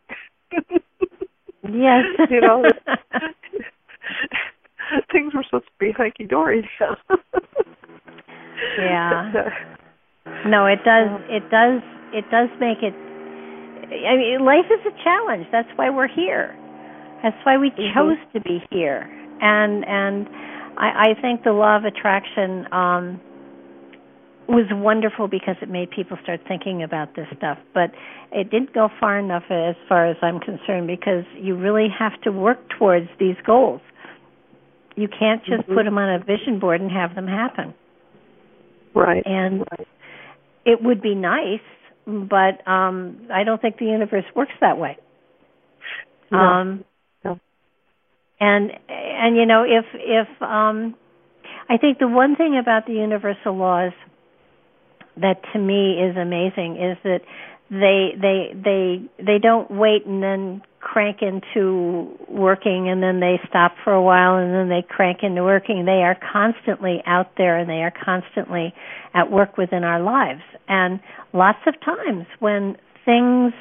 yes, you know, things were supposed to be hunky dory. yeah. No, it does. It does. It does make it. I mean, life is a challenge. That's why we're here. That's why we mm-hmm. chose mm-hmm. to be here. And and I, I think the law of attraction um, was wonderful because it made people start thinking about this stuff. But it didn't go far enough as far as I'm concerned because you really have to work towards these goals. You can't just mm-hmm. put them on a vision board and have them happen. Right. And right. it would be nice, but um I don't think the universe works that way. No. Um no. and and you know if if um I think the one thing about the universal laws that to me is amazing is that they they they they don't wait and then crank into working and then they stop for a while and then they crank into working. They are constantly out there and they are constantly at work within our lives. And lots of times when things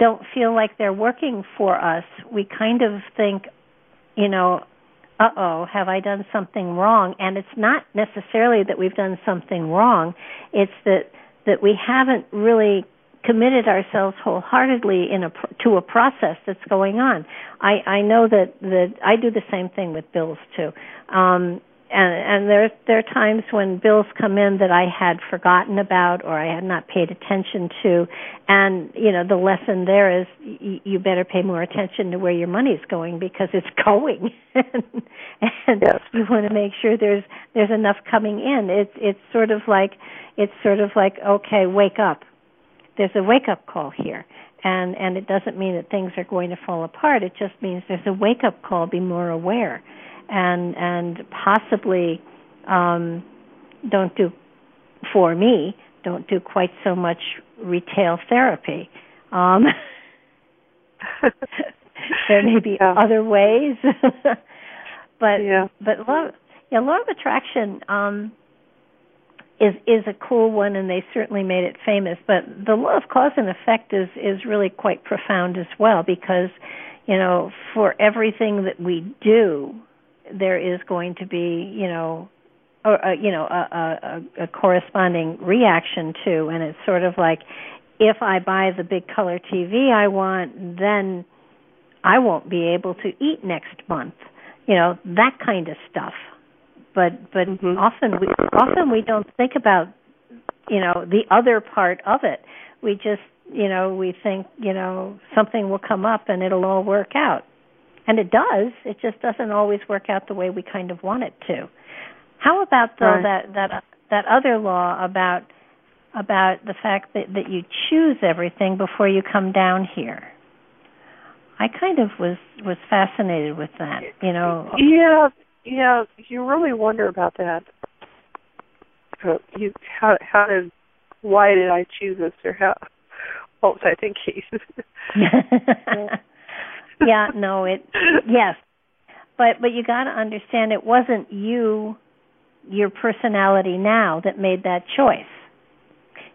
don't feel like they're working for us we kind of think you know uh oh, have I done something wrong? And it's not necessarily that we've done something wrong, it's that that we haven't really committed ourselves wholeheartedly in a to a process that's going on. I I know that that I do the same thing with bills too. Um and and there there are times when bills come in that I had forgotten about or I had not paid attention to, and you know the lesson there is y- you better pay more attention to where your money's going because it's going, and, and yes. you want to make sure there's there's enough coming in. It's it's sort of like it's sort of like okay, wake up. There's a wake up call here and and it doesn't mean that things are going to fall apart it just means there's a wake up call be more aware and and possibly um, don't do for me don't do quite so much retail therapy. Um, there may be yeah. other ways, but yeah. but law yeah law of attraction um, is is a cool one, and they certainly made it famous. But the law of cause and effect is is really quite profound as well because you know for everything that we do there is going to be, you know, or uh, you know, a, a, a corresponding reaction to, and it's sort of like, if I buy the big color TV I want, then I won't be able to eat next month. You know, that kind of stuff. But but Mhm. often we often we don't think about you know the other part of it. We just you know we think you know something will come up and it'll all work out. And it does it just doesn't always work out the way we kind of want it to. How about though Right. that that that other law about about the fact that that you choose everything before you come down here? I kind of was was fascinated with that you know. Yeah, yeah. You really wonder about that. Uh, you, how how did why did I choose this or how what was I thinking? yeah, no, it yes. But but you got to understand it wasn't you your personality now that made that choice.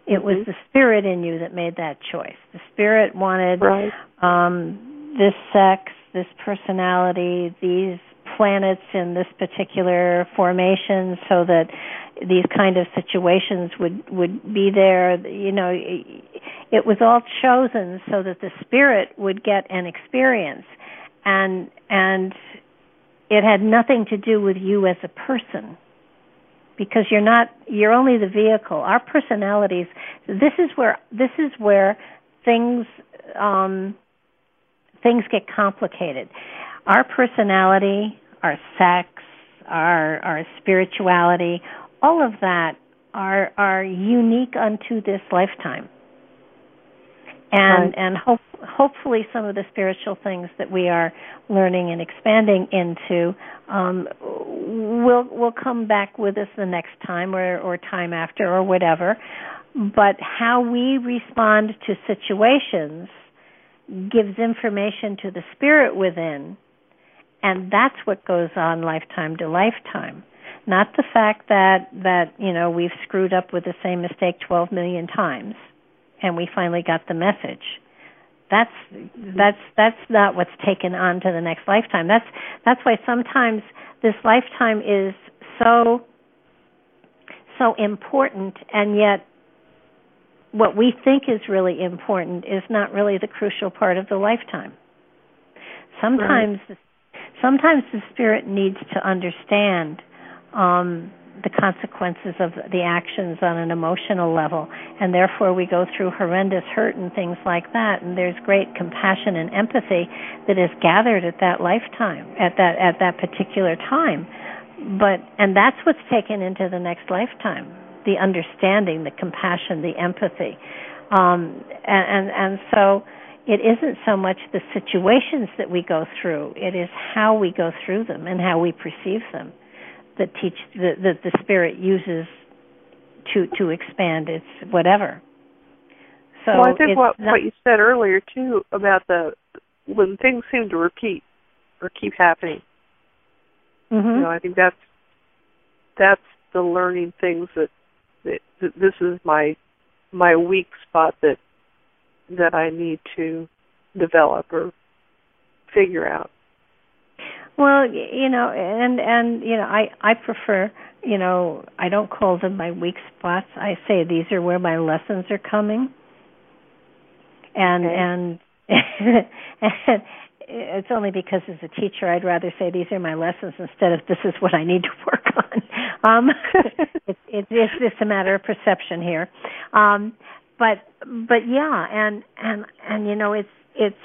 It was Mhm. the spirit in you that made that choice. The spirit wanted Right. um this sex, this personality, these planets in this particular formation so that these kind of situations would would be there. You know it, was all chosen so that the spirit would get an experience. And and it had nothing to do with you as a person. Because you're not you're only the vehicle. Our personalities this is where this is where things um things get complicated. Our personality our sex our our spirituality all of that are are unique unto this lifetime and Right. and hope, hopefully some of the spiritual things that we are learning and expanding into um, will will come back with us the next time or or time after or whatever but how we respond to situations gives information to the spirit within and that's what goes on lifetime to lifetime. Not the fact that that you know we've screwed up with the same mistake 12 million times and we finally got the message. That's mm-hmm. that's that's not what's taken on to the next lifetime. That's that's why sometimes this lifetime is so so important and yet what we think is really important is not really the crucial part of the lifetime. Sometimes sometimes the spirit needs to understand um, the consequences of the actions on an emotional level, and therefore we go through horrendous hurt and things like that. And there's great compassion and empathy that is gathered at that lifetime, at that at that particular time. But and that's what's taken into the next lifetime: the understanding, the compassion, the empathy, um, and, and and so it isn't so much the situations that we go through; it is how we go through them and how we perceive them that teach that, that the spirit uses to to expand its whatever. So well, I think what not, what you said earlier too about the when things seem to repeat or keep happening. mhm. You know, I think that's that's the learning things that, that that this is my my weak spot that that I need to develop or figure out. Well, you know, and and you know, I I prefer, you know, I don't call them my weak spots. I say these are where my lessons are coming. And Okay. and it's only because as a teacher I'd rather say these are my lessons instead of this is what I need to work on. Um it's it's it's just a matter of perception here. Um but but yeah, and and and you know, it's it's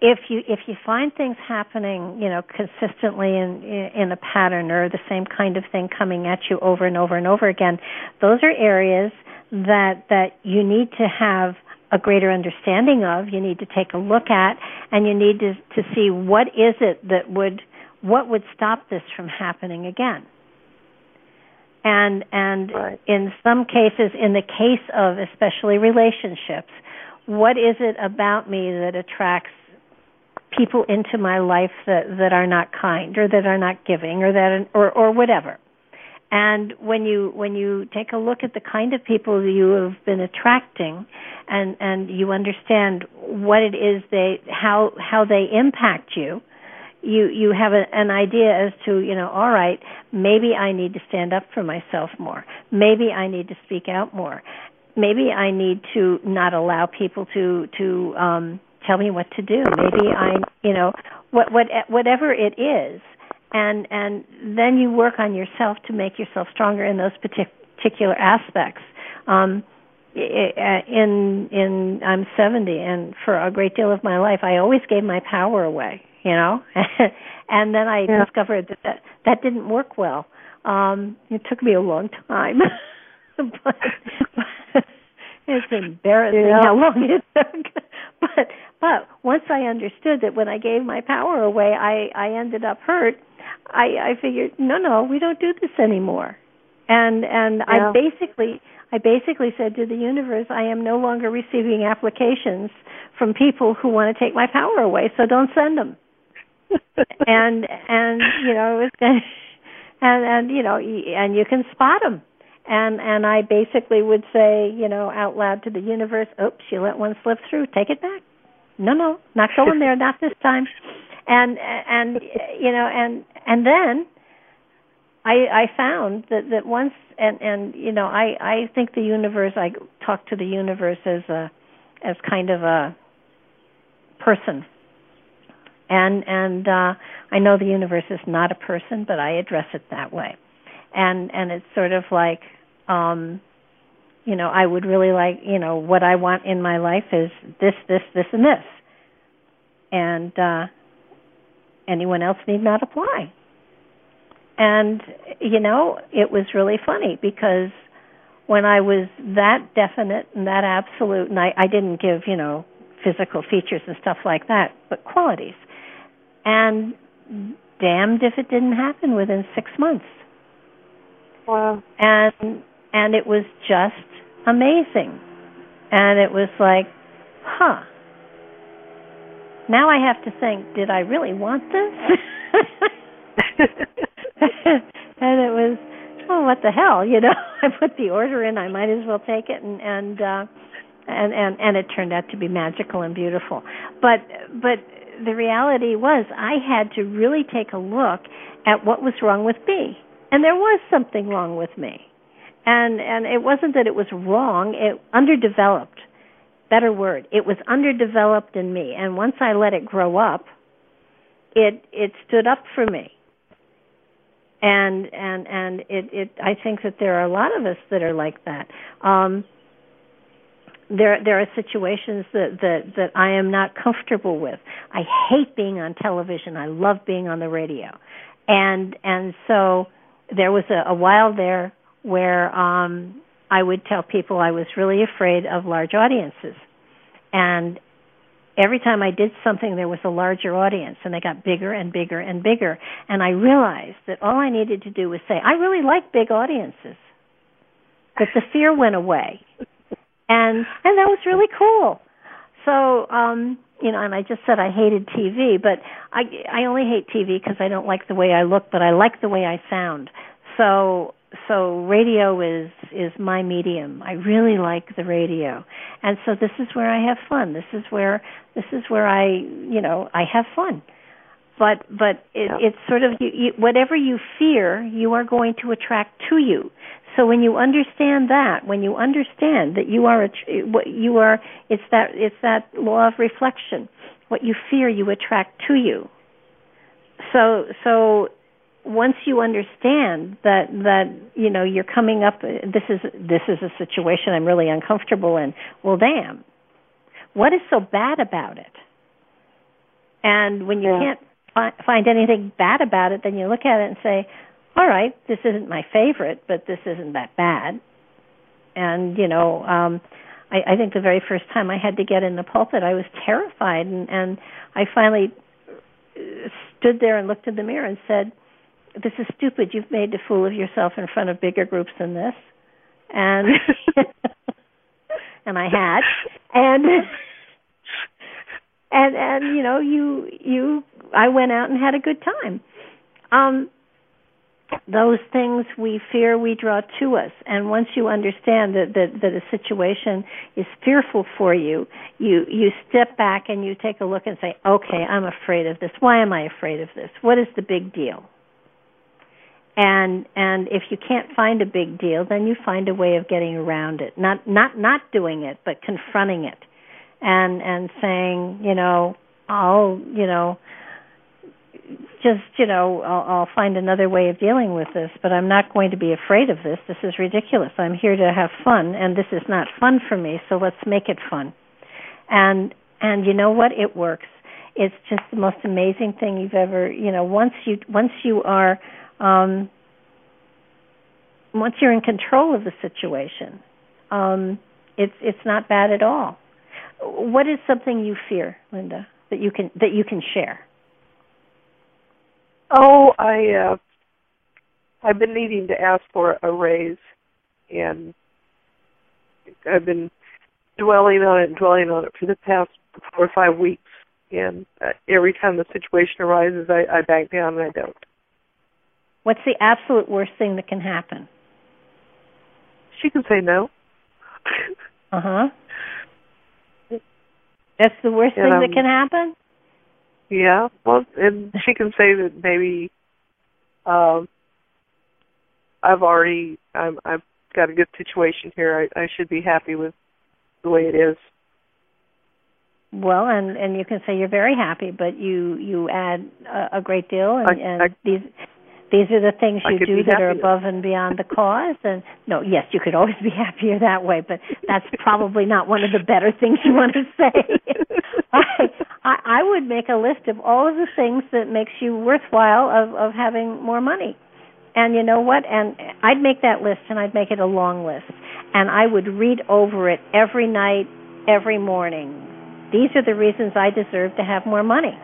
if you if you find things happening you know consistently in in a pattern or the same kind of thing coming at you over and over and over again those are areas that that you need to have a greater understanding of you need to take a look at and you need to to see what is it that would what would stop this from happening again and and Right. in some cases in the case of especially relationships what is it about me that attracts people into my life that that are not kind or that are not giving or that or or whatever and when you when you take a look at the kind of people you have been attracting and and you understand what it is they how how they impact you you you have a, an idea as to you know all right maybe i need to stand up for myself more. Maybe i need to speak out more. Maybe i need to not allow people to to um tell me what to do. Maybe i you know what what whatever it is. And and then you work on yourself to make yourself stronger in those particular aspects. Um in in I'm 70 and for a great deal of my life I always gave my power away you know and then I yeah. discovered that, that that didn't work well um it took me a long time but, but it's embarrassing yeah. how long it took but but once I understood that when I gave my power away I I ended up hurt I I figured no no we don't do this anymore and and yeah. I basically I basically said to the universe, I am no longer receiving applications from people who want to take my power away, so don't send them. And and you know it was and and you know and you can spot them and and I basically would say you know out loud to the universe, "Oops, you let one slip through. Take it back. No, no, not going there. Not this time." And and you know and and then I I found that that once and and you know I I think the universe I talk to the universe as a as kind of a person and and uh I know the universe is not a person but I address it that way. And and it's sort of like um you know I would really like you know what I want in my life is this this this and this. And uh anyone else need not apply. And, you know, it was really funny because when I was that definite and that absolute, and I, I didn't give, you know, physical features and stuff like that, but qualities. And damned if it didn't happen within six months. Wow. And and it was just amazing. And it was like, huh. Now I have to think, did I really want this? and it was oh what the hell you know i put the order in i might as well take it and and uh and and and it turned out to be magical and beautiful but but the reality was i had to really take a look at what was wrong with me. And there was something wrong with me. And and it wasn't that it was wrong it underdeveloped. Better word it was underdeveloped in me. And once i let it grow up it it stood up for me. And and and it it I think that there are a lot of us that are like that. Um, there there are situations that that that I am not comfortable with. I hate being on television. I love being on the radio, and and so there was a, a while there where um, I would tell people I was really afraid of large audiences, and every time I did something, there was a larger audience, and they got bigger and bigger and bigger. And I realized that all I needed to do was say, I really like big audiences. That the fear went away, and and that was really cool. So, um, you know, and I just said I hated TV, but I I only hate TV because I don't like the way I look, but I like the way I sound. So so radio is is my medium. I really like the radio, and so this is where I have fun. This is where this is where I you know I have fun. But but it, yeah. it's sort of you, you, whatever you fear, you are going to attract to you. So when you understand that, when you understand that you are a, what you are, it's that it's that law of reflection. What you fear, you attract to you. So so once you understand that that you know you're coming up this is this is a situation I'm really uncomfortable in well damn what is so bad about it and when you yeah. can't fi- find anything bad about it then you look at it and say all right this isn't my favorite but this isn't that bad and you know um I, I think the very first time I had to get in the pulpit I was terrified and and I finally stood there and looked in the mirror and said this is stupid. You've made a fool of yourself in front of bigger groups than this. And and I had. And and and you know, you you I went out and had a good time. Um those things we fear we draw to us. And once you understand that, that that a situation is fearful for you you you step back and you take a look and say okay i'm afraid of this. Why am i afraid of this? What is the big deal? And and if you can't find a big deal then you find a way of getting around it. Not not not doing it but confronting it and and saying you know i'll you know just you know I'll, I'll find another way of dealing with this but i'm not going to be afraid of this. This is ridiculous. I'm here to have fun and this is not fun for me so let's make it fun. And and you know what? It works. It's just the most amazing thing you've ever you know once you once you are um once you're in control of the situation um it's it's not bad at all what is something you fear linda that you can that you can share Oh, I uh I've been needing to ask for a raise and I've been dwelling on it and dwelling on it for the past four or five weeks and uh, every time the situation arises I, I back down and I don't. What's the absolute worst thing that can happen? She can say no. uh huh. That's the worst and, thing um, that can happen? Yeah, well, and she can say that maybe um, I've already I'm I've got a good situation here. I, I should be happy with the way it is. Well, and and you can say you're very happy, but you you add a, a great deal, and, I, and I, these these are the things you do that are above and beyond the cause and no yes you could always be happier that way but that's probably not one of the better things you want to say. I, I i would make a list of all of the things that makes you worthwhile of of having more money. And you know what? And i'd make that list and i'd make it a long list. And i would read over it every night every morning. These are the reasons i deserve to have more money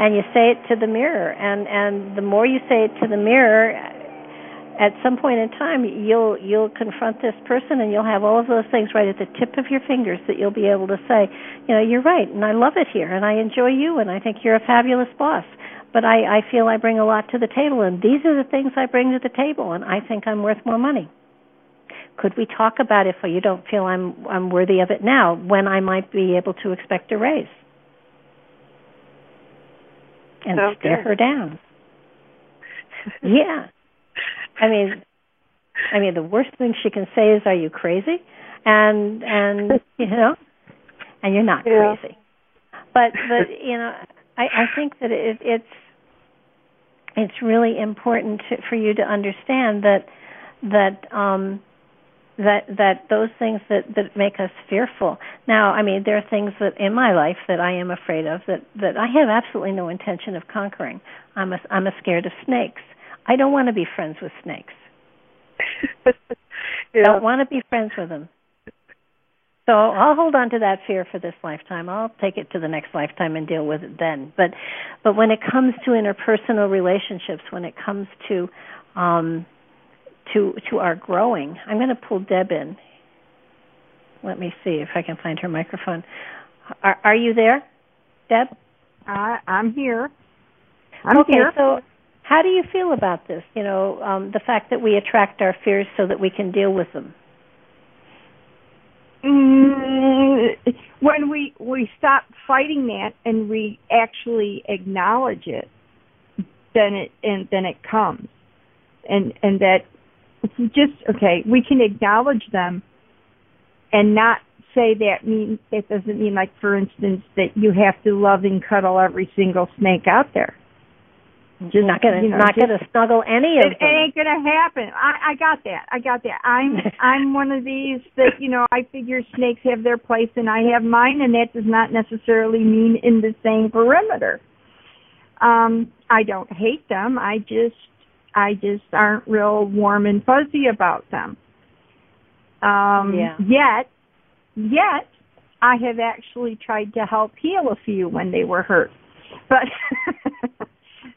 and you say it to the mirror. And and the more you say it to the mirror at some point in time you'll you'll confront this person and you'll have all of those things right at the tip of your fingers that you'll be able to say you know you're right and I love it here and I enjoy you and I think you're a fabulous boss but I I feel I bring a lot to the table and these are the things I bring to the table and I think I'm worth more money. Could we talk about if you don't feel I'm I'm worthy of it now when I might be able to expect a raise and okay. stare her down. yeah. I mean I mean the worst thing she can say is are you crazy? And and you know and you're not yeah. crazy. But but you know I I think that it it's it's really important to, for you to understand that that um that that those things that that make us fearful now i mean there are things that in my life that i am afraid of that that i have absolutely no intention of conquering i'm a i'm a scared of snakes i don't want to be friends with snakes yeah. don't want to be friends with them so I'll hold on to that fear for this lifetime. I'll take it to the next lifetime and deal with it then. But but when it comes to interpersonal relationships, when it comes to um to to our growing. I'm going to pull Deb in. Let me see if I can find her microphone. Are, are you there, Deb? Uh, I'm here. I'm okay, here. so how do you feel about this? You know, um, the fact that we attract our fears so that we can deal with them. Mm, when we we stop fighting that and we actually acknowledge it, then it and then it comes, and and that just okay, we can acknowledge them and not say that mean that doesn't mean like for instance that you have to love and cuddle every single snake out there. Just not gonna you know, not just, gonna snuggle any of it, them. It ain't gonna happen. I, I got that. I got that. I'm I'm one of these that you know I figure snakes have their place and I have mine, and that does not necessarily mean in the same perimeter. Um, I don't hate them. I just I just aren't real warm and fuzzy about them. Um, yeah. Yet, yet, I have actually tried to help heal a few when they were hurt, but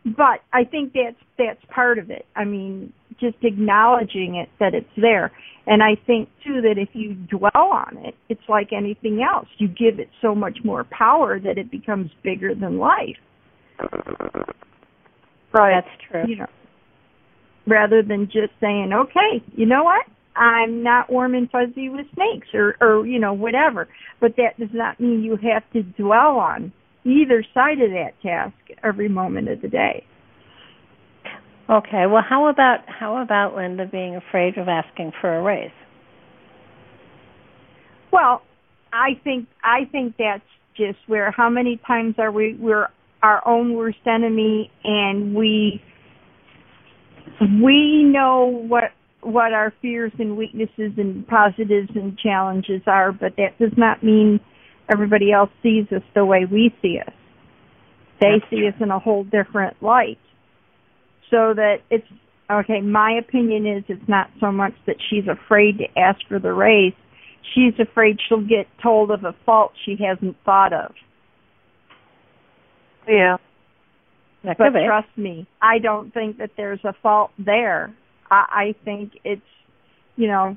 but I think that's that's part of it. I mean, just acknowledging it that it's there, and I think too that if you dwell on it, it's like anything else. You give it so much more power that it becomes bigger than life. Right. That's true. You know, rather than just saying, okay, you know what? I'm not warm and fuzzy with snakes or, or, you know, whatever. But that does not mean you have to dwell on either side of that task every moment of the day. Okay. Well, how about how about Linda being afraid of asking for a raise? Well, I think I think that's just where how many times are we we're our own worst enemy and we we know what what our fears and weaknesses and positives and challenges are, but that does not mean everybody else sees us the way we see us. They That's see true. us in a whole different light. So that it's okay, my opinion is it's not so much that she's afraid to ask for the raise. She's afraid she'll get told of a fault she hasn't thought of. Yeah. That But could be. trust me, I don't think that there's a fault there. I, I think it's, you know,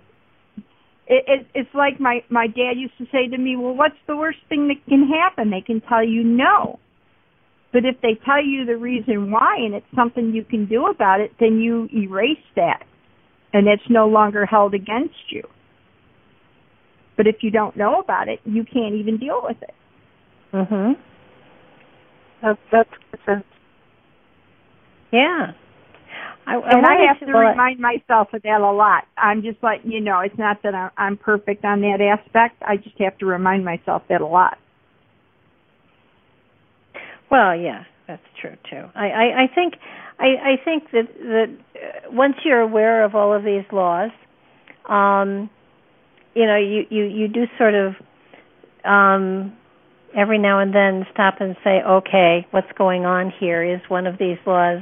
it, it, it's like my my dad used to say to me, "Well, what's the worst thing that can happen? They can tell you no." But if they tell you the reason why and it's something you can do about it, then you erase that, and it's no longer held against you. But if you don't know about it, you can't even deal with it. Mhm. That that makes sense. Yeah. I, I and I have to I- remind myself of that a lot. I'm just like, you know, it's not that I'm, I'm perfect on that aspect. I just have to remind myself that a lot. Well, yeah, that's true too. I, I, I think I, I think that that uh, once you're aware of all of these laws, um, you know, you, you, you do sort of um, every now and then stop and say, okay, what's going on here? Is one of these laws,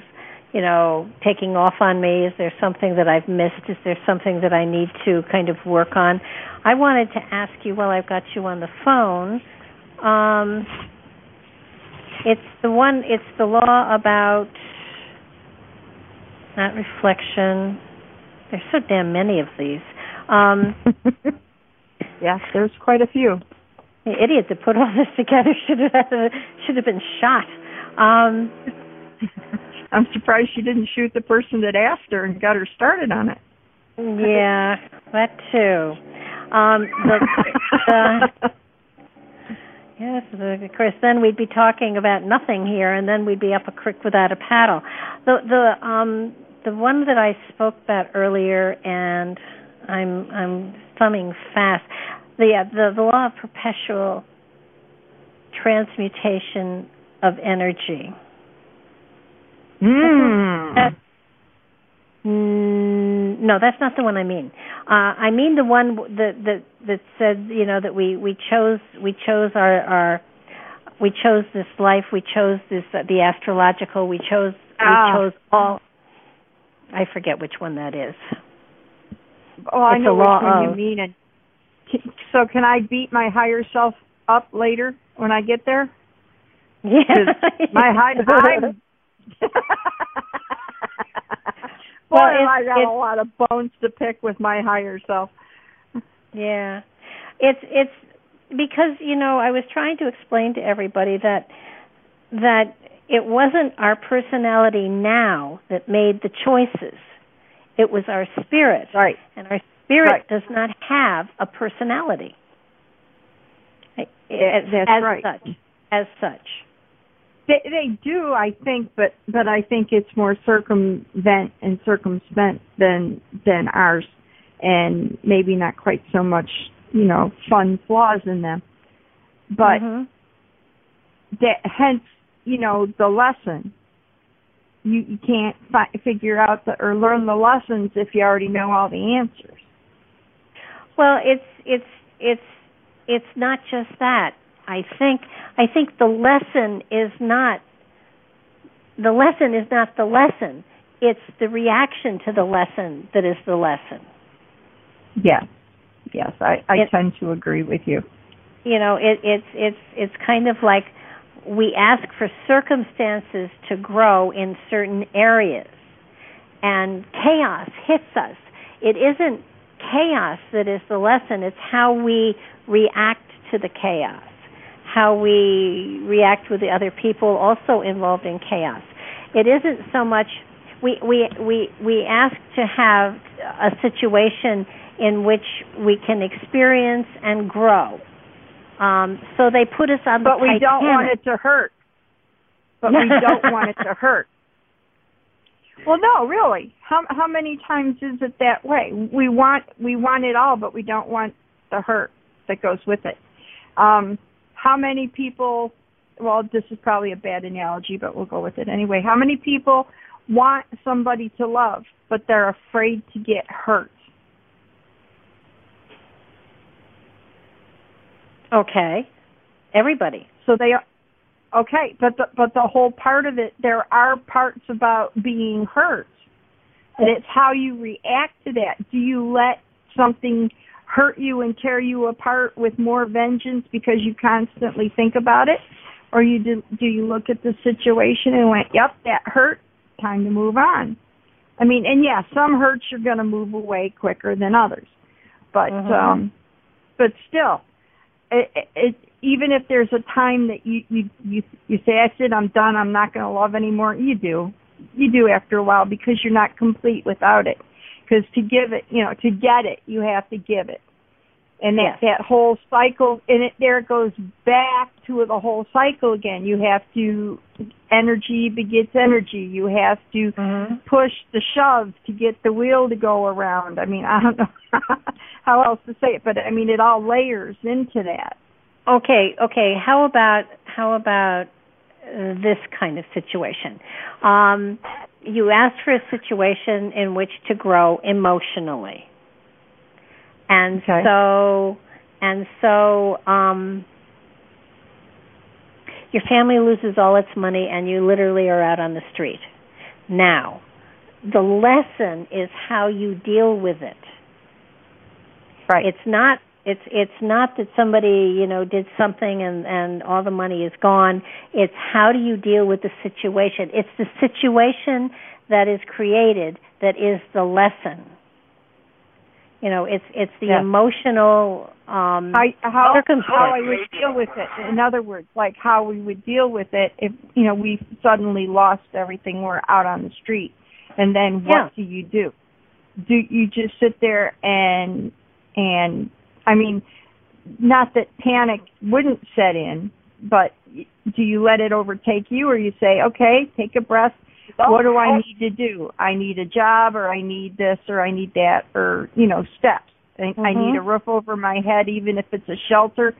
you know, taking off on me? Is there something that I've missed? Is there something that I need to kind of work on? I wanted to ask you while I've got you on the phone. Um, it's the one. It's the law about not reflection. There's so damn many of these. Um, yes, there's quite a few. the idiot that put all this together should have should have been shot. Um, I'm surprised she didn't shoot the person that asked her and got her started on it. yeah, that too. Um, the, the, yes, the, of course. Then we'd be talking about nothing here, and then we'd be up a creek without a paddle. The the um the one that I spoke about earlier, and I'm I'm thumbing fast. The uh, the, the law of perpetual transmutation of energy. That- Mm, no, that's not the one I mean. Uh, I mean the one that that that said, you know, that we we chose we chose our our we chose this life, we chose this uh, the astrological, we chose Ah. we chose all. I forget which one that is. Oh, I It's know which one you mean. And so, can I beat my higher self up later when I get there? Yeah, My high, I'm. Boy, Well, I got a lot of bones to pick with my higher self. Yeah. It's it's because, you know, I was trying to explain to everybody that that it wasn't our personality now that made the choices. It was our spirit. Right. And our spirit Right. does not have a personality. As, that's as right. such. As such. They they do, I think, but but I think it's more circumvent and circumspect than than ours, and maybe not quite so much, you know, fun flaws in them. But Mhm. that hence, you know, the lesson. You you can't fi- figure out the or learn the lessons if you already know all the answers. Well, it's it's it's it's not just that. I think I think the lesson is not the lesson is not the lesson. It's the reaction to the lesson that is the lesson. Yes, yes, I I It- tend to agree with you. You know, it, it's it's it's kind of like we ask for circumstances to grow in certain areas, and chaos hits us. It isn't chaos that is the lesson; it's how we react to the chaos, how we react with the other people also involved in chaos. It isn't so much we we we we ask to have a situation in which we can experience and grow. Um, so they put us on the But we don't want it to hurt. But we don't want it to hurt. Well, no, really. How how many times is it that way? We want we want it all, but we don't want the hurt that goes with it. Um, how many people well, this is probably a bad analogy, but we'll go with it anyway. How many people want somebody to love, but they're afraid to get hurt? Okay. Everybody. So they are okay, but the, but the whole part of it, there are parts about being hurt, and it's how you react to that. Do you let something hurt you and tear you apart with more vengeance because you constantly think about it, or you do do you look at the situation and went, "Yep, that hurt. Time to move on." I mean, and yeah, some hurts you're going to move away quicker than others, but Mhm. um, but still, it, it, even if there's a time that you you you you say that's it, I'm done, I'm not going to love anymore. You do, you do after a while because you're not complete without it. Because to give it, you know, to get it, you have to give it, and that Yes. that whole cycle, and it there it goes back to the whole cycle again. You have to energy begets energy. You have to Mm-hmm. push the shove to get the wheel to go around. I mean, I don't know how else to say it, but I mean, it all layers into that. Okay, okay. How about how about uh, this kind of situation? Um, you asked for a situation in which to grow emotionally, and Okay. so and so um, your family loses all its money, and you literally are out on the street. Now, the lesson is how you deal with it Right. it's not it's it's not that somebody you know did something and and all the money is gone it's how do you deal with the situation it's the situation that is created that is the lesson you know it's it's the Yeah. emotional um I, how how I would deal with it. In other words, like how we would deal with it if you know we suddenly lost everything. We're out on the street, and then what Yeah. do you do? Do you just sit there and and I mean, not that panic wouldn't set in, but do you let it overtake you, or you say, okay, take a breath. What do I need to do? I need a job, or I need this, or I need that, or you know, steps. I, I Mhm. need a roof over my head, even if it's a shelter,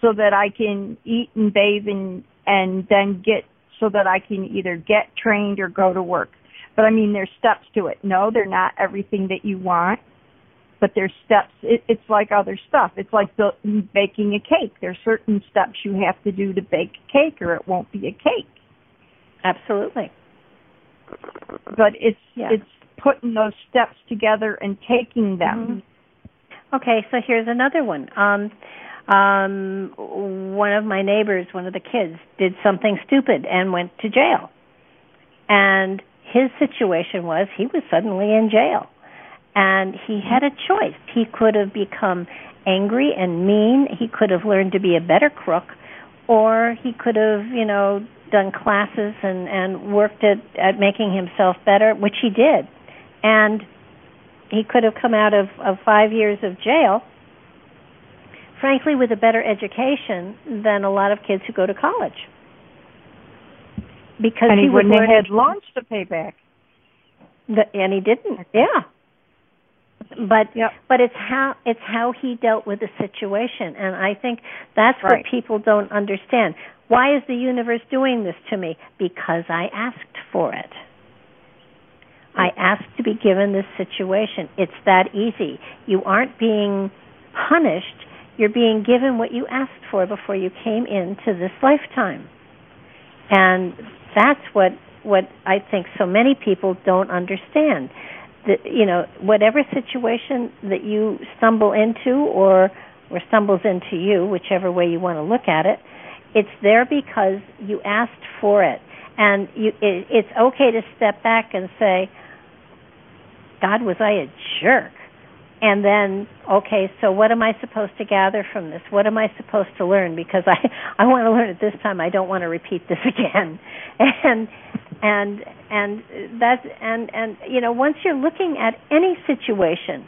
so that I can eat and bathe and and then get so that I can either get trained or go to work. But I mean, there's steps to it. No, they're not everything that you want, but there's steps. It, it's like other stuff. It's like the, baking a cake. There's certain steps you have to do to bake a cake, or it won't be a cake. absolutely But it's Yeah. it's putting those steps together and taking them. Mhm. Okay, so here's another one. Um, um, one of my neighbors, one of the kids, did something stupid and went to jail. And his situation was he was suddenly in jail. And he had a choice. He could have become angry and mean, he could have learned to be a better crook, or he could have, you know, done classes and and worked at at making himself better, which he did. And he could have come out of, of five years of jail, frankly, with a better education than a lot of kids who go to college. Because And he, was wouldn't have had loans to pay back. the, and he didn't. Yeah. But Yep. but it's how it's how he dealt with the situation and I think that's Right. what people don't understand. Why is the universe doing this to me? Because I asked for it. I asked to be given this situation. It's that easy. You aren't being punished. You're being given what you asked for before you came into this lifetime. And that's what what I think so many people don't understand. That you know, whatever situation that you stumble into or or stumbles into you, whichever way you want to look at it, it's there because you asked for it. And you it, it's okay to step back and say, God, was I a jerk? And then, okay, so what am I supposed to gather from this? What am I supposed to learn? Because I I want to learn it this time. I don't want to repeat this again. And and and that's and and you know, once you're looking at any situation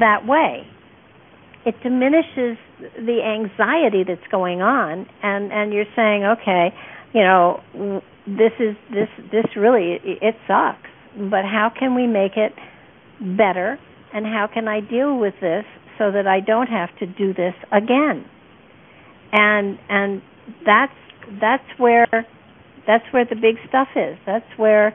that way, it diminishes the anxiety that's going on and and you're saying, okay, you know, this is this this really it, it sucks, but how can we make it better and how can I deal with this so that I don't have to do this again? And and that's that's where that's where the big stuff is. That's where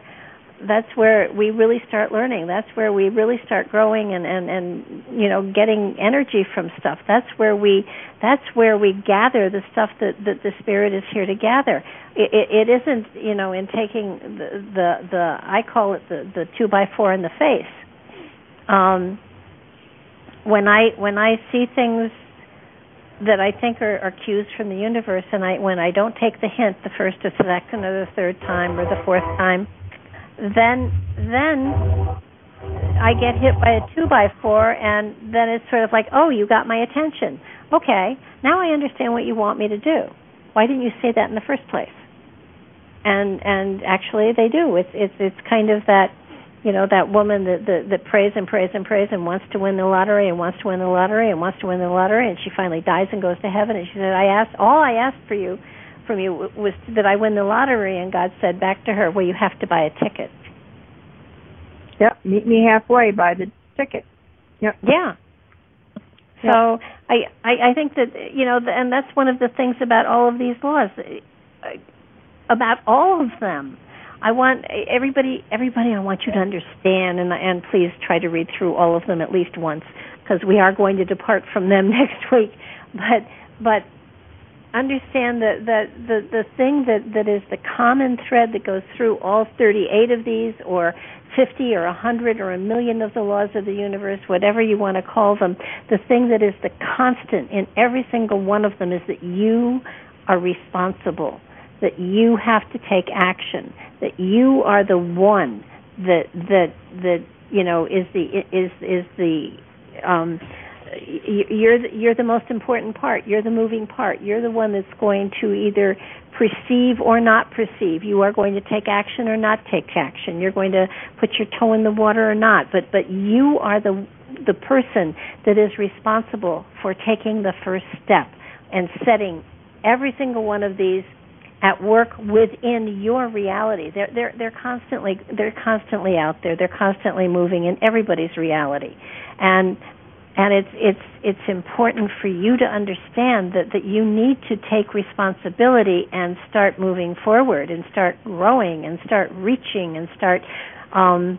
that's where we really start learning. That's where we really start growing and and and you know getting energy from stuff. That's where we that's where we gather the stuff that that the spirit is here to gather. It, it, it isn't you know in taking the the the I call it the the two by four in the face. Um, when I when I see things that I think are, are cues from the universe, and I when I don't take the hint the first, or second, or the third time, or the fourth time, then then I get hit by a two by four, and then it's sort of like, oh, you got my attention. Okay, now I understand what you want me to do. Why didn't you say that in the first place? And and actually, they do. It's it's it's kind of that you know that woman that, that that prays and prays and prays and wants to win the lottery and wants to win the lottery and wants to win the lottery and she finally dies and goes to heaven. And she said i asked all i asked for you from you was that i win the lottery. And god said back to her well you have to buy a ticket. Yep meet me halfway buy the ticket. Yep. Yeah. So I, I i think that you know and that's one of the things about all of these laws about all of them I want everybody everybody I want you to understand and and please try to read through all of them at least once because we are going to depart from them next week. But but understand that that the the thing that that is the common thread that goes through all 38 of these or 50 or 100 or a million of the laws of the universe whatever you want to call them the thing that is the constant in every single one of them is that you are responsible that you have to take action that you are the one that that that you know is the is is the um you're the, you're the most important part. You're the moving part. You're the one that's going to either perceive or not perceive. You are going to take action or not take action. You're going to put your toe in the water or not. But but you are the the person that is responsible for taking the first step and setting every single one of these at work within your reality. They're they're they're constantly they're constantly out there. They're constantly moving in everybody's reality, and and it's it's it's important for you to understand that that you need to take responsibility and start moving forward and start growing and start reaching and start um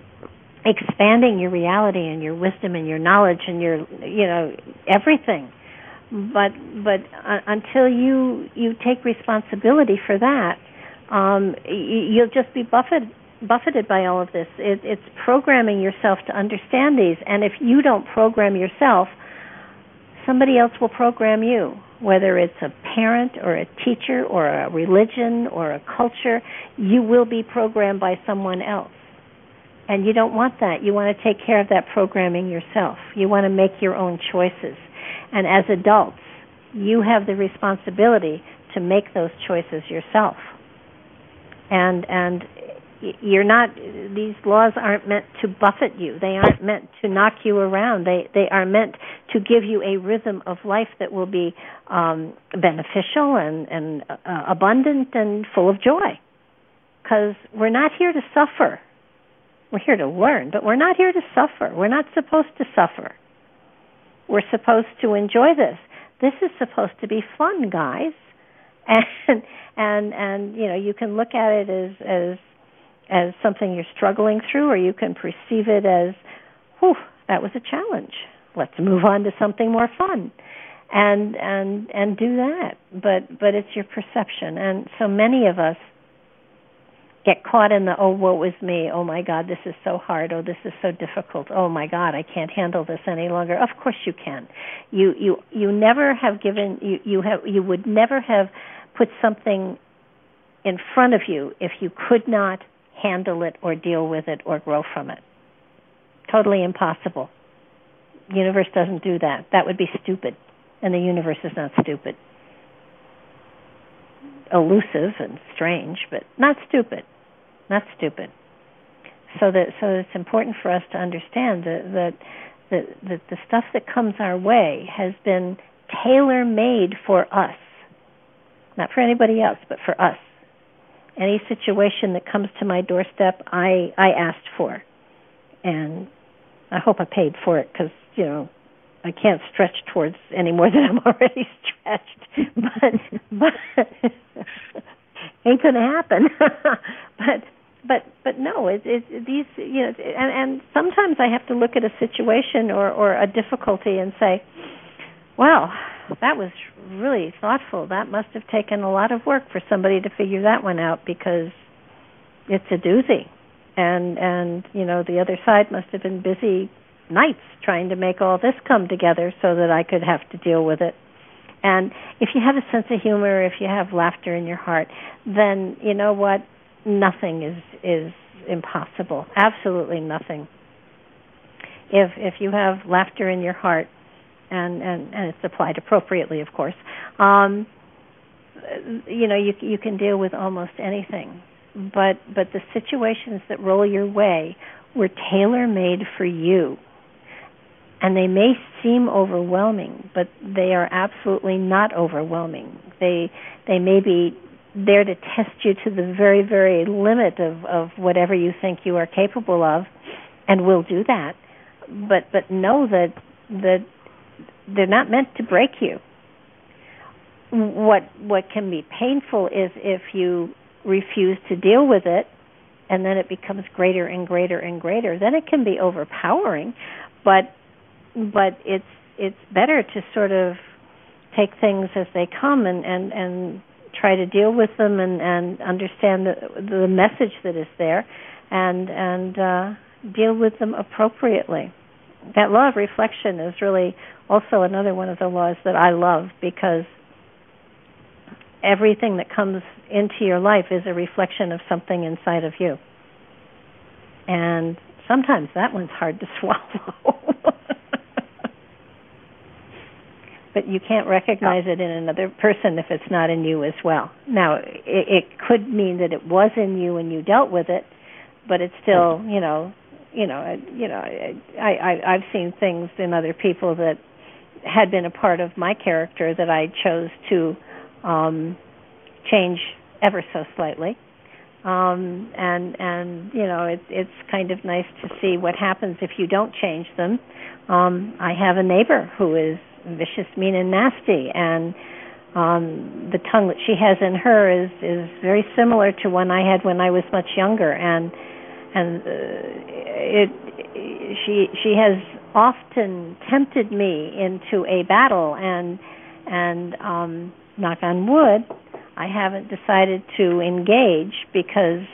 expanding your reality and your wisdom and your knowledge and your you know everything but but uh, until you you take responsibility for that, um, you'll just be buffeted buffeted by all of this. It, it's programming yourself to understand these, and if you don't program yourself, somebody else will program you. Whether it's a parent or a teacher or a religion or a culture, you will be programmed by someone else. And you don't want that. You want to take care of that programming yourself. You want to make your own choices. And as adults, you have the responsibility to make those choices yourself. And and you're not these laws aren't meant to buffet you. They aren't meant to knock you around. They they are meant to give you a rhythm of life that will be um beneficial and and uh, abundant and full of joy. Cuz we're not here to suffer. We're here to learn, but we're not here to suffer. We're not supposed to suffer. We're supposed to enjoy this. This is supposed to be fun, guys. And and and you know, you can look at it as as as something you're struggling through or you can perceive it as, whew, that was a challenge. Let's move on to something more fun and and and do that but but it's your perception and so many of us get caught in the oh woe is me. Oh my god this is so hard. Oh this is so difficult. Oh my god i can't handle this any longer. Of course you can. You you you never have given you you have you would never have put something in front of you if you could not handle it or deal with it or grow from it. Totally impossible. The universe doesn't do that. That would be stupid. And the universe is not stupid. Elusive and strange, but not stupid. Not stupid. So that so it's important for us to understand that that that, that the stuff that comes our way has been tailor made for us. Not for anybody else, but for us. Any situation that comes to my doorstep, I I asked for, and I hope I paid for it because you know I can't stretch towards any more than I'm already stretched. but but ain't to happen. but but but no, it, it these you know, and and sometimes I have to look at a situation or or a difficulty and say, well, that was really thoughtful. That must have taken a lot of work for somebody to figure that one out because it's a doozy. And and you know, the other side must have been busy nights trying to make all this come together so that I could have to deal with it. And if you have a sense of humor, if you have laughter in your heart, then you know what? Nothing is is impossible. Absolutely nothing. If if you have laughter in your heart, and and and it's applied appropriately, of course, um, you know you you can deal with almost anything. But but the situations that roll your way were tailor made for you and they may seem overwhelming, but they are absolutely not overwhelming. They they may be there to test you to the very very limit of of whatever you think you are capable of, and will do that. But but know that that they're not meant to break you. What what can be painful is if you refuse to deal with it and then it becomes greater and greater and greater then it can be overpowering but but it's it's better to sort of take things as they come and and and try to deal with them and and understand the the message that is there and and uh deal with them appropriately that law of reflection is really also another one of the laws that I love because everything that comes into your life is a reflection of something inside of you. And sometimes that one's hard to swallow. But you can't recognize it in another person if it's not in you as well. Now, it, it could mean that it was in you and you dealt with it, but it's still, you know, you know, you know, I, I I've seen things in other people that had been a part of my character that I chose to um change ever so slightly. Um and and you know, it's it's kind of nice to see what happens if you don't change them. Um I have a neighbor who is vicious, mean, and nasty, and um, the tongue that she has in her is is very similar to one I had when I was much younger, and and uh, it she she has often tempted me into a battle, and and um, knock on wood, I haven't decided to engage because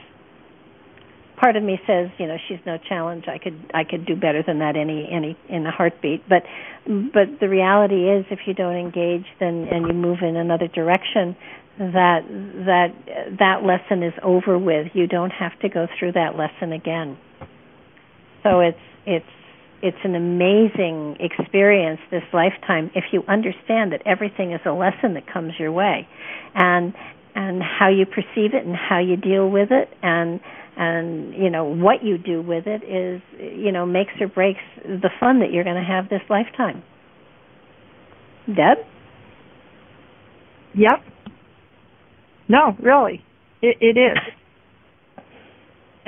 part of me says, you know, she's no challenge. I could I could do better than that any any in a heartbeat. But but the reality is, if you don't engage, then and you move in another direction, that that that lesson is over with. You don't have to go through that lesson again. So it's it's it's an amazing experience this lifetime if you understand that everything is a lesson that comes your way and and how you perceive it and how you deal with it and and you know what you do with it is you know makes or breaks the fun that you're going to have this lifetime. Deb? Yep. No really. It it is.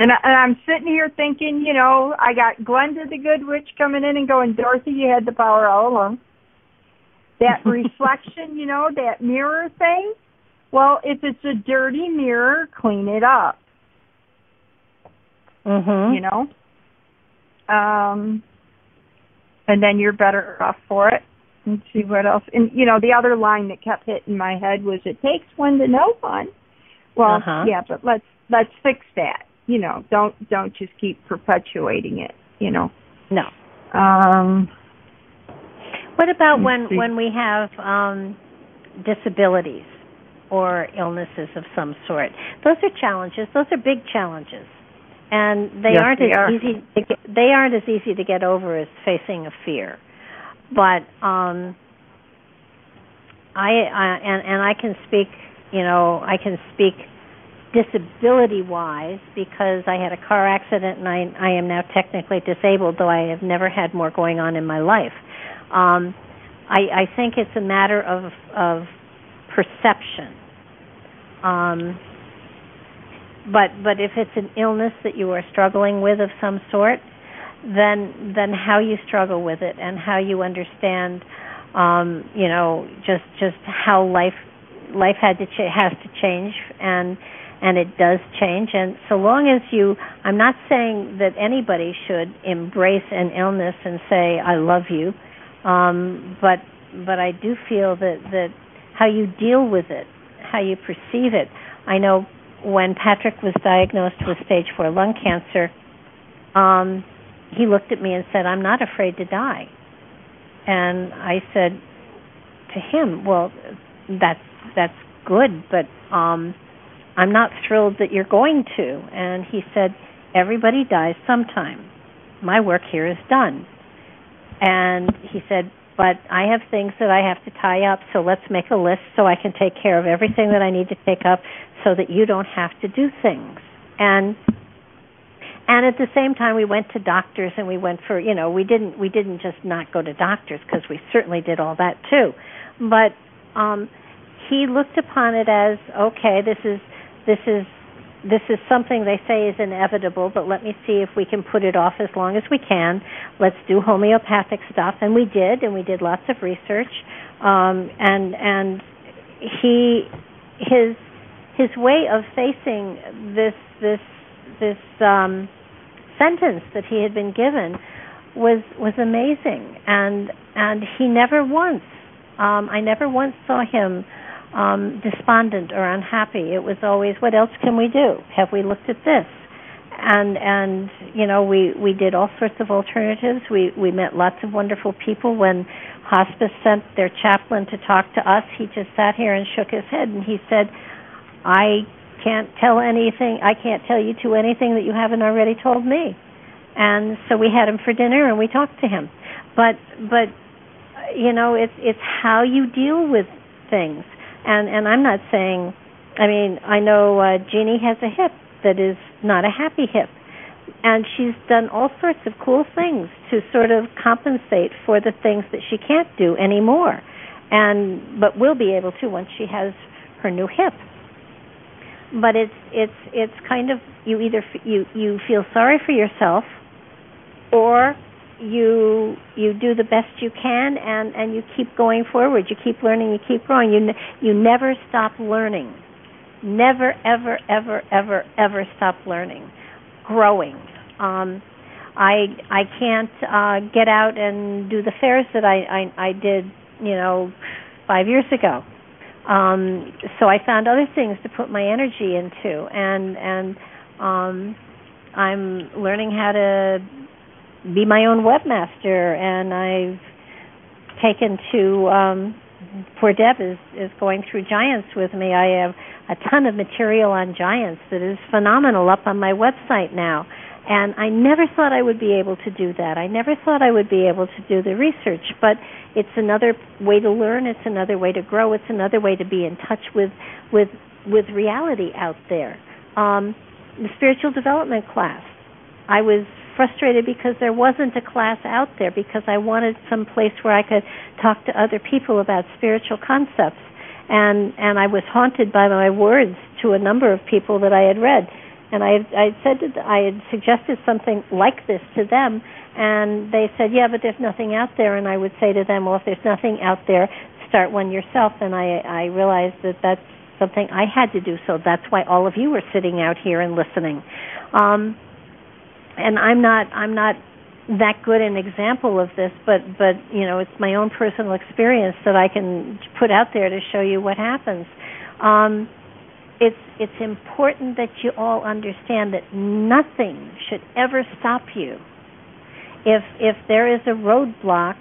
And, I, and i'm sitting here thinking you know i got glenda the good witch coming in and going dorothy you had the power all along. That reflection you know that mirror thing well if it's a dirty mirror clean it up Mm-hmm. You know? Um and then you're better off for it. Let's see what else. And you know, the other line that kept hitting my head was it takes one to know one. Well, uh-huh. yeah, but let's let's fix that. You know, don't don't just keep perpetuating it, you know. No. Um what about when see. when we have um disabilities or illnesses of some sort? Those are challenges. Those are big challenges and they yes, aren't they as are. easy to get, they aren't as easy to get over as facing a fear. But um I, I and and I can speak you know I can speak disability wise because I had a car accident and I I am now technically disabled though I have never had more going on in my life. Um I I think it's a matter of of perception. Um but but if it's an illness that you are struggling with of some sort then then how you struggle with it and how you understand um you know just just how life life had to ch- has to change and and it does change. And so long as you I'm not saying that anybody should embrace an illness and say I love you um but but I do feel that that how you deal with it how you perceive it. I know when Patrick was diagnosed with stage 4 lung cancer um he looked at me and said I'm not afraid to die and I said to him well that's that's good but um I'm not thrilled that you're going to. And he said, Everybody dies sometime. My work here is done. And he said, But I have things that I have to tie up, so let's make a list so I can take care of everything that I need to take up so that you don't have to do things. And and at the same time we went to doctors and we went for you know we didn't we didn't just not go to doctors because we certainly did all that too but um he looked upon it as okay this is this is this is something they say is inevitable, but let me see if we can put it off as long as we can. Let's do homeopathic stuff, and we did, and we did lots of research. Um, and and he his his way of facing this this this um, sentence that he had been given was was amazing, and and he never once um, I never once saw him um, despondent or unhappy. It was always, what else can we do? Have we looked at this? And and you know we we did all sorts of alternatives. We we met lots of wonderful people. When hospice sent their chaplain to talk to us, he just sat here and shook his head and he said, "I can't tell anything. I can't tell you to anything that you haven't already told me." And so we had him for dinner and we talked to him. But but you know it's it's how you deal with things and and I'm not saying I mean I know uh, Jeannie has a hip that is not a happy hip. And she's done all sorts of cool things to sort of compensate for the things that she can't do anymore. And but will be able to once she has her new hip. But it's it's it's kind of you either you you feel sorry for yourself or you you do the best you can and and you keep going forward. You keep learning you keep growing. You you never stop learning. Never ever ever ever ever stop learning. Growing. Um i i can't uh get out and do the fairs that i i i did you know 5 years ago. Um so i found other things to put my energy into and and um i'm learning how to be my own webmaster, and I've taken to um, poor Deb is is going through giants with me. I have a ton of material on giants that is phenomenal up on my website now. And I never thought I would be able to do that. I never thought I would be able to do the research, but it's another way to learn, it's another way to grow, it's another way to be in touch with with with reality out there. Um the spiritual development class. I was frustrated because there wasn't a class out there because I wanted some place where I could talk to other people about spiritual concepts. And and I was haunted by my words to a number of people that I had read. And I I said that I had suggested something like this to them and they said yeah but there's nothing out there. And I would say to them well if there's nothing out there start one yourself. And I I realized that that's something I had to do. So that's why all of you are sitting out here and listening. Um and I'm not I'm not that good an example of this, but but you know it's my own personal experience that I can put out there to show you what happens. Um, it's it's important that you all understand that nothing should ever stop you. If if there is a roadblock,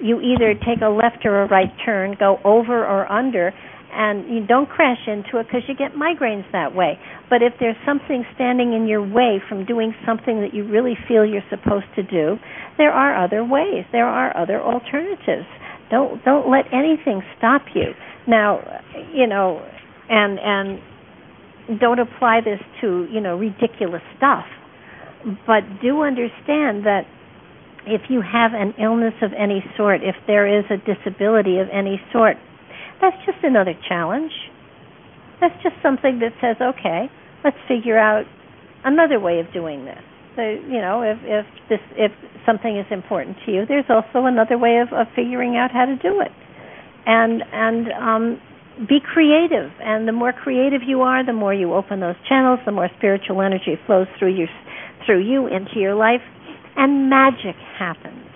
you either take a left or a right turn, go over or under, and you don't crash into it because you get migraines that way. But if there's something standing in your way from doing something that you really feel you're supposed to do, there are other ways. There are other alternatives. Don't don't let anything stop you. Now, you know, and and don't apply this to, you know, ridiculous stuff. But do understand that if you have an illness of any sort, if there is a disability of any sort, that's just another challenge. That's just something that says, okay, let's figure out another way of doing this. So, you know, if if this if something is important to you, there's also another way of, of figuring out how to do it. And and um be creative and the more creative you are the more you open those channels the more spiritual energy flows through you through you into your life and magic happens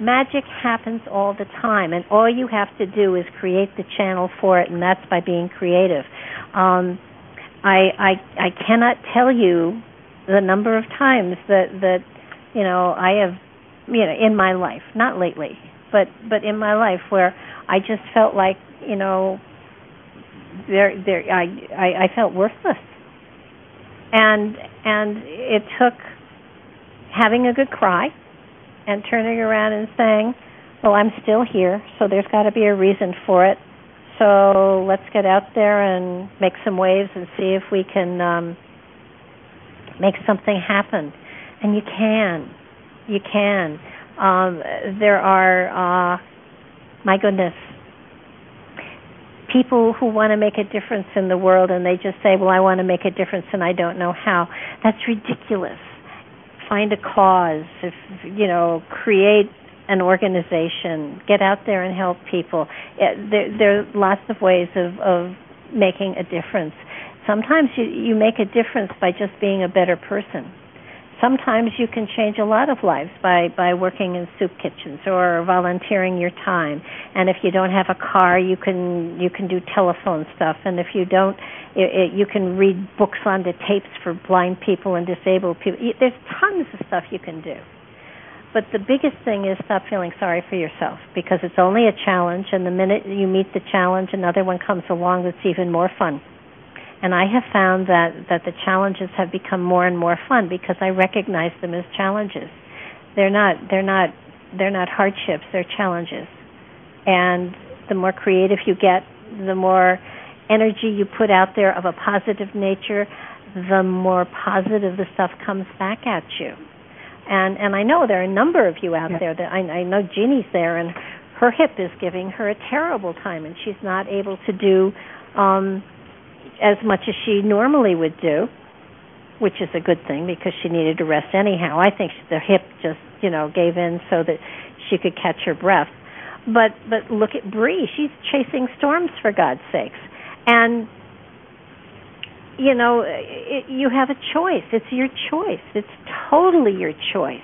magic happens all the time and all you have to do is create the channel for it and that's by being creative. Um, I, I I cannot tell you the number of times that that you know I have you know in my life not lately but but in my life where I just felt like you know there there I, I I felt worthless. And and it took having a good cry and turning around and saying well I'm still here so there's got to be a reason for it so let's get out there and make some waves and see if we can um make something happen and you can you can um there are uh my goodness people who want to make a difference in the world and they just say, "Well, I want to make a difference and I don't know how." That's ridiculous. Find a cause, if you know, create an organization, get out there and help people. It, there, there are lots of ways of of making a difference. Sometimes you you make a difference by just being a better person sometimes you can change a lot of lives by by working in soup kitchens or volunteering your time. And if you don't have a car you can you can do telephone stuff. And if you don't it, it, you can read books on the tapes for blind people and disabled people. There's tons of stuff you can do. But the biggest thing is stop feeling sorry for yourself because it's only a challenge. And the minute you meet the challenge another one comes along that's even more fun and I have found that that the challenges have become more and more fun because I recognize them as challenges. They're not they're not they're not hardships, they're challenges. And the more creative you get, the more energy you put out there of a positive nature, the more positive the stuff comes back at you. And and I know there are a number of you out yeah. there that I, I know Jeannie's there and her hip is giving her a terrible time and she's not able to do um as much as she normally would do, which is a good thing because she needed to rest anyhow. I think the hip just, you know, gave in so that she could catch her breath. But but look at Bree. She's chasing storms for God's sakes. And you know, it, you have a choice. It's your choice. It's totally your choice.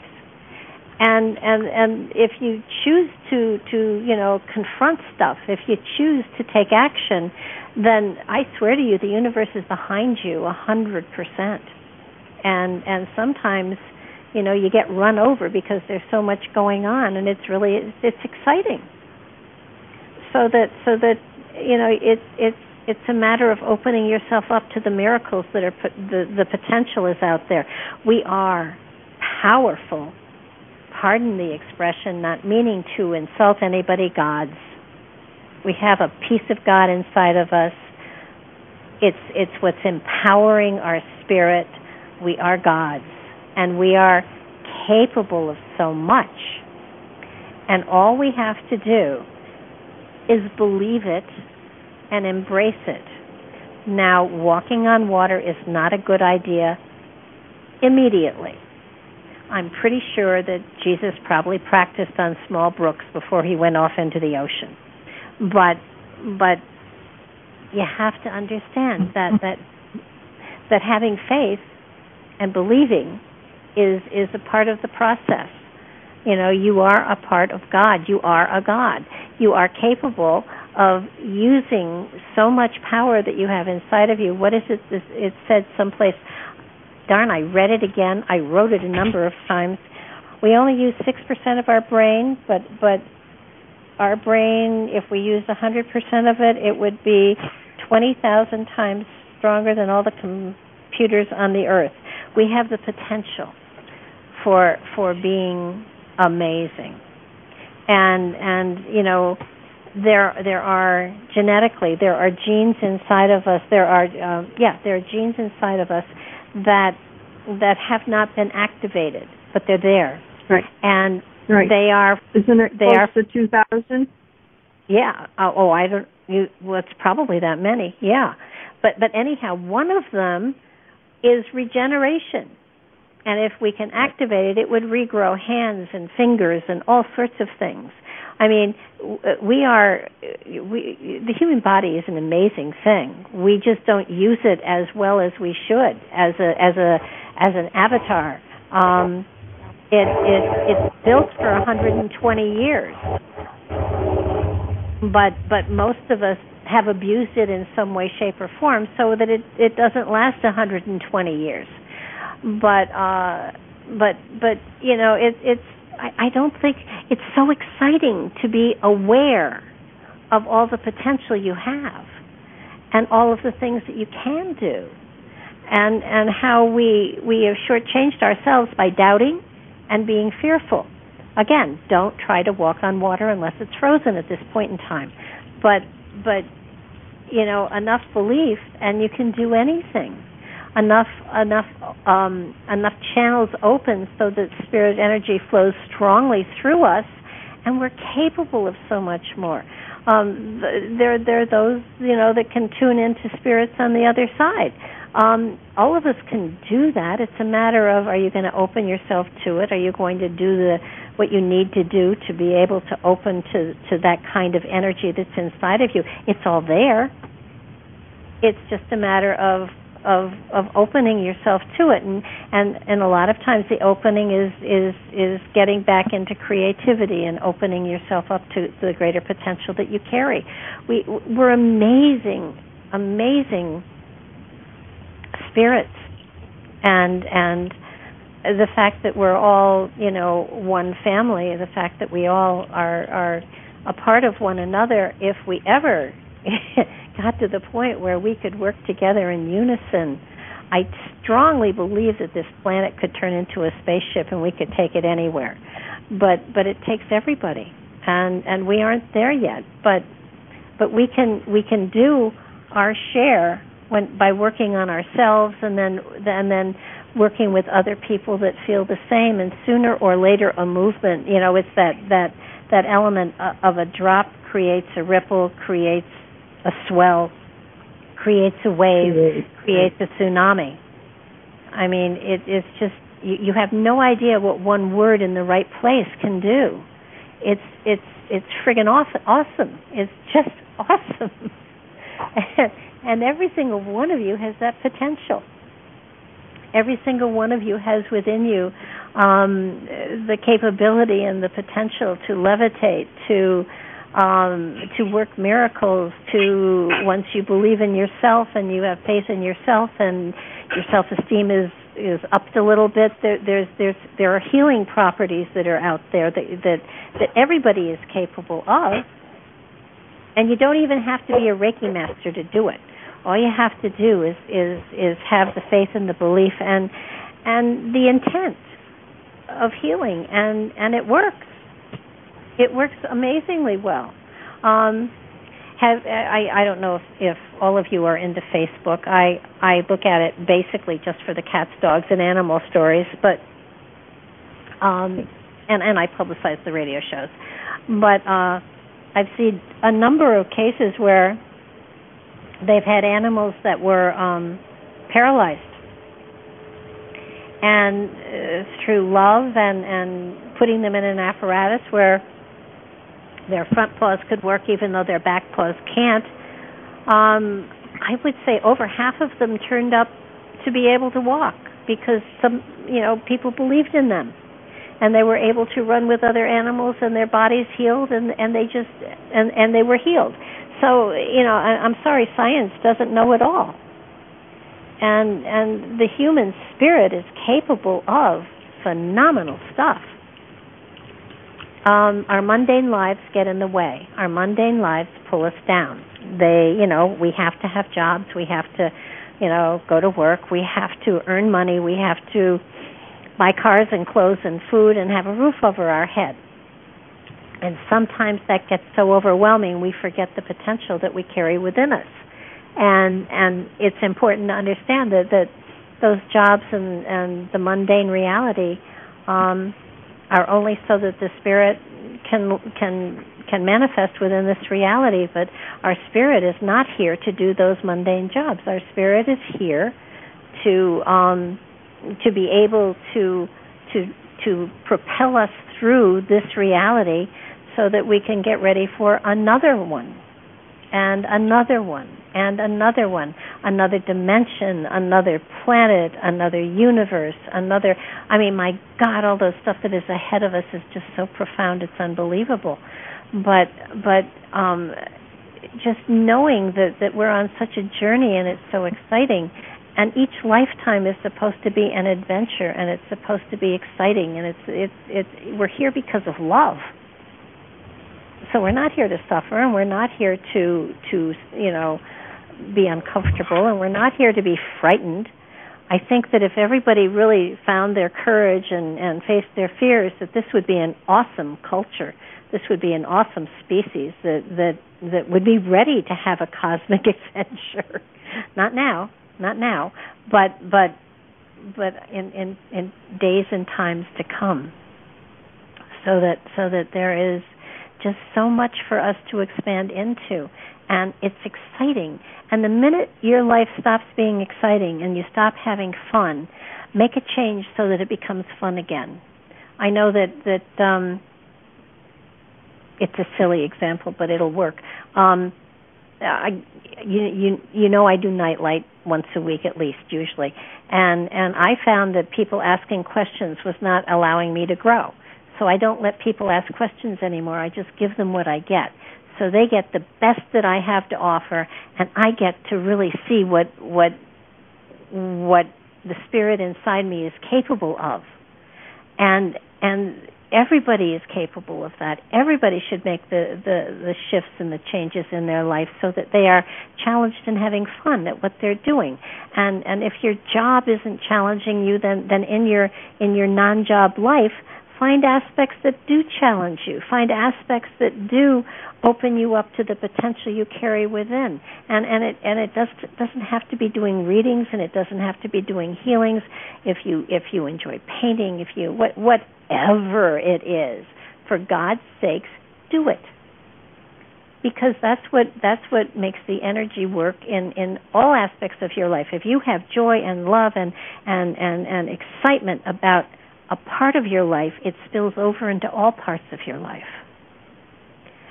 And and and if you choose to to you know confront stuff, if you choose to take action, then I swear to you, the universe is behind you a hundred percent. And and sometimes, you know, you get run over because there's so much going on, and it's really it's, it's exciting. So that so that you know it's it's it's a matter of opening yourself up to the miracles that are put, the the potential is out there. We are powerful. Pardon the expression, not meaning to insult anybody, gods we have a piece of God inside of us. It's it's what's empowering our spirit. We are gods and we are capable of so much. And all we have to do is believe it and embrace it. Now, walking on water is not a good idea immediately. I'm pretty sure that Jesus probably practiced on small brooks before he went off into the ocean but but you have to understand that that that having faith and believing is is a part of the process. You know, you are a part of God. You are a God. You are capable of using so much power that you have inside of you. What is it? This, it said someplace. Darn, I read it again. I wrote it a number of times. We only use six percent of our brain, but but our brain, if we used 100% of it, it would be 20,000 times stronger than all the computers on the earth. We have the potential for for being amazing. And and you know there there are genetically there are genes inside of us there are um, yeah there are genes inside of us that that have not been activated but they're there right and Right. They are. Isn't it they are, to 2,000? Yeah. Oh, oh, I don't. You, well, it's probably that many. Yeah. But but anyhow, one of them is regeneration. and if we can activate it, it would regrow hands and fingers and all sorts of things. I mean, we are we the human body is an amazing thing. We just don't use it as well as we should as a as a as an avatar. Um, it it it's built for 120 years, but but most of us have abused it in some way, shape, or form, so that it it doesn't last 120 years. But uh, but but you know it it's I, I don't think it's so exciting to be aware of all the potential you have and all of the things that you can do and and how we we have shortchanged ourselves by doubting and being fearful. Again, don't try to walk on water unless it's frozen at this point in time. But but you know enough belief and you can do anything enough enough um, enough channels open so that spirit energy flows strongly through us, and we're capable of so much more. Um, there there are those you know that can tune into spirits on the other side. Um, all of us can do that. It's a matter of are you going to open yourself to it? Are you going to do the what you need to do to be able to open to to that kind of energy that's inside of you? It's all there. It's just a matter of of of opening yourself to it and and and a lot of times the opening is is is getting back into creativity and opening yourself up to the greater potential that you carry we we're amazing amazing spirits and and the fact that we're all you know one family the fact that we all are are a part of one another if we ever got to the point where we could work together in unison, I strongly believe that this planet could turn into a spaceship and we could take it anywhere. But but it takes everybody, and and we aren't there yet. But but we can we can do our share when by working on ourselves and then and then working with other people that feel the same and sooner or later a movement you know it's that that that element of a drop creates a ripple creates a swell, creates a wave, creates a tsunami. I mean, it, it's just you, you have no idea what one word in the right place can do. It's it's it's friggin' awesome. Awesome. It's just awesome. And, every single one of you has that potential. Every single one of you has within you um, the capability and the potential to levitate, to um, to work miracles, to once you believe in yourself and you have faith in yourself and your self esteem is is upped a little bit. There, there's there's there are healing properties that are out there that that that everybody is capable of, and you don't even have to be a Reiki master to do it. All you have to do is is is have the faith and the belief and and the intent of healing, and and it works it works amazingly well. Um, have I, I don't know if, if all of you are into Facebook. I I look at it basically just for the cats, dogs, and animal stories, but um, and and I publicize the radio shows. But uh, I've seen a number of cases where they've had animals that were um, paralyzed, and uh, through love and and putting them in an apparatus where their front paws could work even though their back paws can't. Um, I would say over half of them turned up to be able to walk because some, you know, people believed in them, and they were able to run with other animals, and their bodies healed, and and they just and and they were healed. So you know, I, I'm sorry, science doesn't know it all, and and the human spirit is capable of phenomenal stuff um, our mundane lives get in the way. Our mundane lives pull us down. They, you know, we have to have jobs. We have to, you know, go to work. We have to earn money. We have to buy cars and clothes and food and have a roof over our head. And sometimes that gets so overwhelming we forget the potential that we carry within us. And and it's important to understand that that those jobs and and the mundane reality um are only so that the spirit can can can manifest within this reality but our spirit is not here to do those mundane jobs our spirit is here to um to be able to to to propel us through this reality so that we can get ready for another one and another one and another one another dimension another planet another universe another i mean my god all those stuff that is ahead of us is just so profound it's unbelievable. But but um just knowing that that we're on such a journey and it's so exciting and each lifetime is supposed to be an adventure and it's supposed to be exciting and it's it's it's we're here because of love. So we're not here to suffer and we're not here to to you know be uncomfortable and we're not here to be frightened. I think that if everybody really found their courage and and faced their fears that this would be an awesome culture. This would be an awesome species that that that would be ready to have a cosmic adventure. Not now not now, but but but in in in days and times to come. So that so that there is just so much for us to expand into and it's exciting. And the minute your life stops being exciting and you stop having fun, make a change so that it becomes fun again. I know that that um it's a silly example, but it'll work. Um I you you you know I do nightlight once a week at least usually. And and I found that people asking questions was not allowing me to grow. So I don't let people ask questions anymore. I just give them what I get. So they get the best that I have to offer and I get to really see what what what the spirit inside me is capable of. And and everybody is capable of that. Everybody should make the, the, the shifts and the changes in their life so that they are challenged and having fun at what they're doing. And and if your job isn't challenging you, then then in your in your non-job life, find aspects that do challenge you. Find aspects that do open you up to the potential you carry within. And and it and it does doesn't have to be doing readings and it doesn't have to be doing healings. If you if you enjoy painting, if you what whatever it is, for God's sakes, do it. Because that's what that's what makes the energy work in in all aspects of your life. If you have joy and love and and and and excitement about a part of your life, it spills over into all parts of your life.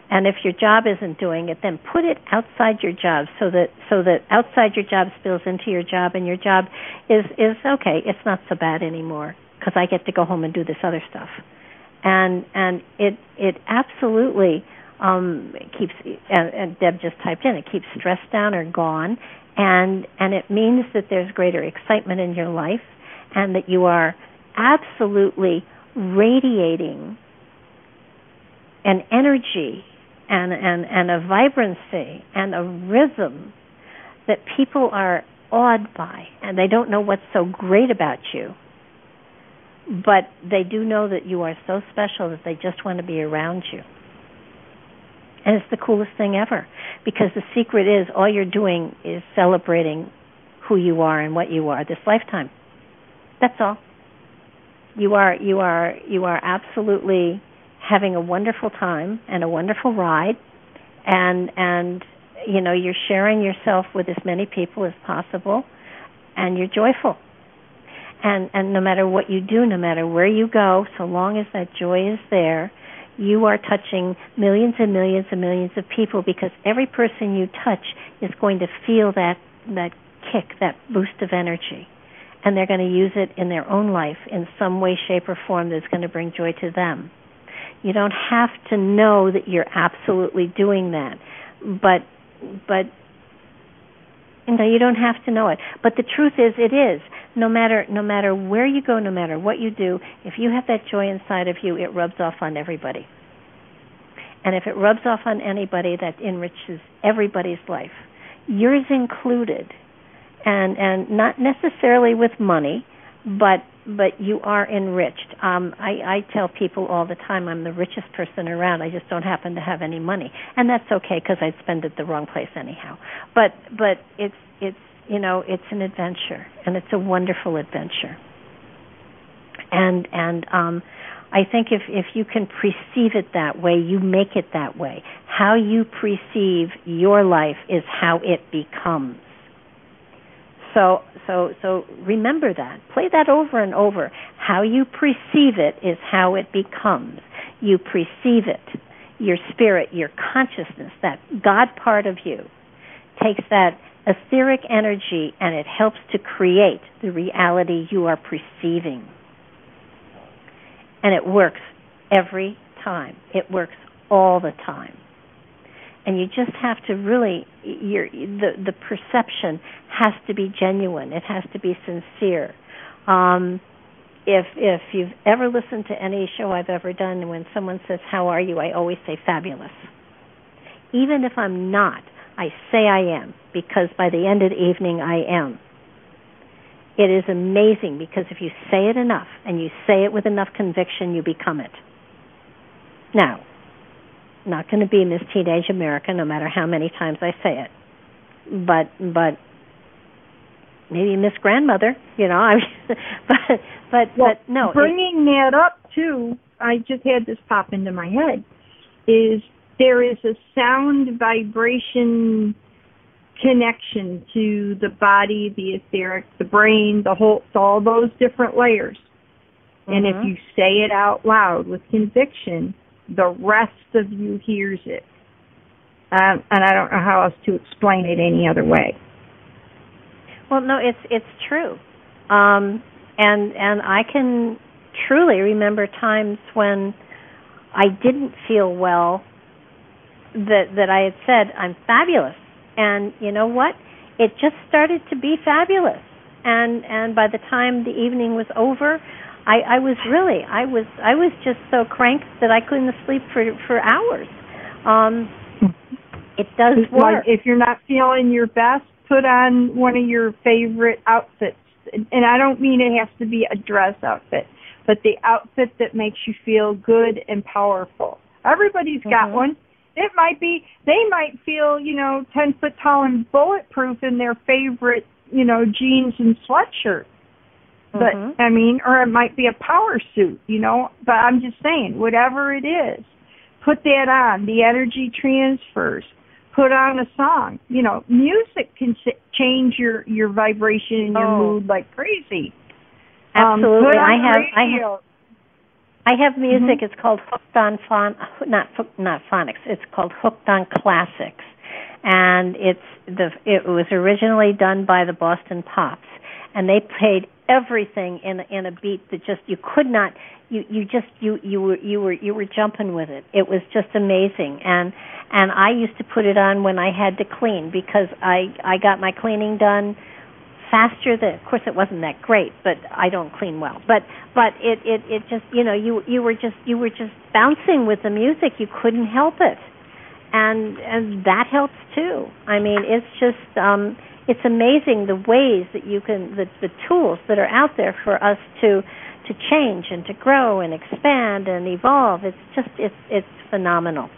And if your job isn't doing it, then put it outside your job so that so that outside your job spills into your job, and your job is is okay. It's not so bad anymore because I get to go home and do this other stuff. And and it it absolutely um, keeps and, and Deb just typed in it keeps stress down or gone, and and it means that there's greater excitement in your life, and that you are absolutely radiating an energy and, and, and a vibrancy and a rhythm that people are awed by and they don't know what's so great about you. But they do know that you are so special that they just want to be around you. And it's the coolest thing ever because the secret is all you're doing is celebrating who you are and what you are this lifetime. That's all you are you are you are absolutely having a wonderful time and a wonderful ride. And and you know you're sharing yourself with as many people as possible and you're joyful. And and no matter what you do no matter where you go so long as that joy is there you are touching millions and millions and millions of people because every person you touch is going to feel that that kick that boost of energy and they're going to use it in their own life in some way shape or form that's going to bring joy to them you don't have to know that you're absolutely doing that. But but you know, you don't have to know it. But the truth is it is. No matter no matter where you go, no matter what you do, if you have that joy inside of you, it rubs off on everybody. And if it rubs off on anybody, that enriches everybody's life, yours included. And and not necessarily with money, but but you are enriched. Um, I, I tell people all the time I'm the richest person around. I just don't happen to have any money, and that's okay because I'd spend it the wrong place anyhow. But but it's it's you know it's an adventure, and it's a wonderful adventure. And and um, I think if if you can perceive it that way, you make it that way. How you perceive your life is how it becomes. So so so remember that. Play that over and over. How you perceive it is how it becomes. You perceive it. Your spirit, your consciousness, that God part of you takes that etheric energy and it helps to create the reality you are perceiving. And it works every time. It works all the time. And you just have to really your the the perception has to be genuine. It has to be sincere. Um, if if you've ever listened to any show I've ever done, when someone says "How are you?" I always say "Fabulous." Even if I'm not, I say I am because by the end of the evening I am. It is amazing because if you say it enough and you say it with enough conviction, you become it. Now, not going to be Miss Teenage America no matter how many times I say it. But but maybe Miss Grandmother, you know, I but but well, but no. Bringing it, that up too, I just had this pop into my head is there is a sound vibration connection to the body, the etheric, the brain, the whole, all those different layers. Mm-hmm. And if mm-hmm. you say it out loud with conviction, the rest of you hears it. Um, and I don't know how else to explain it any other way. Well, no, it's it's true, um, and and I can truly remember times when I didn't feel well. That that I had said I'm fabulous, and you know what? It just started to be fabulous, and and by the time the evening was over, I, I was really I was I was just so cranked that I couldn't sleep for for hours. Um, it does work. Like if you're not feeling your best, put on one of your favorite outfits. And I don't mean it has to be a dress outfit, but the outfit that makes you feel good and powerful. Everybody's got mm-hmm. one. It might be they might feel, you know, ten foot tall and bulletproof in their favorite, you know, jeans and sweatshirt but mm-hmm. I mean, or it might be a power suit, you know. But I'm just saying, whatever it is, put that on. The energy transfers. Put on a song. You know, music can change your your vibration and your oh. mood like crazy. Um, Absolutely, um, I have radio. I have I have music. Mm-hmm. It's called Hooked on Phon, not not phonics. It's called Hooked on Classics, and it's the it was originally done by the Boston Pops, and they played everything in in a beat that just you could not you you just you you were you were you were jumping with it. It was just amazing. And and i used to put it on when i had to clean because i i got my cleaning done faster than of course it wasn't that great but i don't clean well. But but it it it just you know you you were just you were just bouncing with the music. You couldn't help it. And and that helps too. I mean it's just um it's amazing the ways that you can the, the tools that are out there for us to to change and to grow and expand and evolve. It's just it's it's phenomenal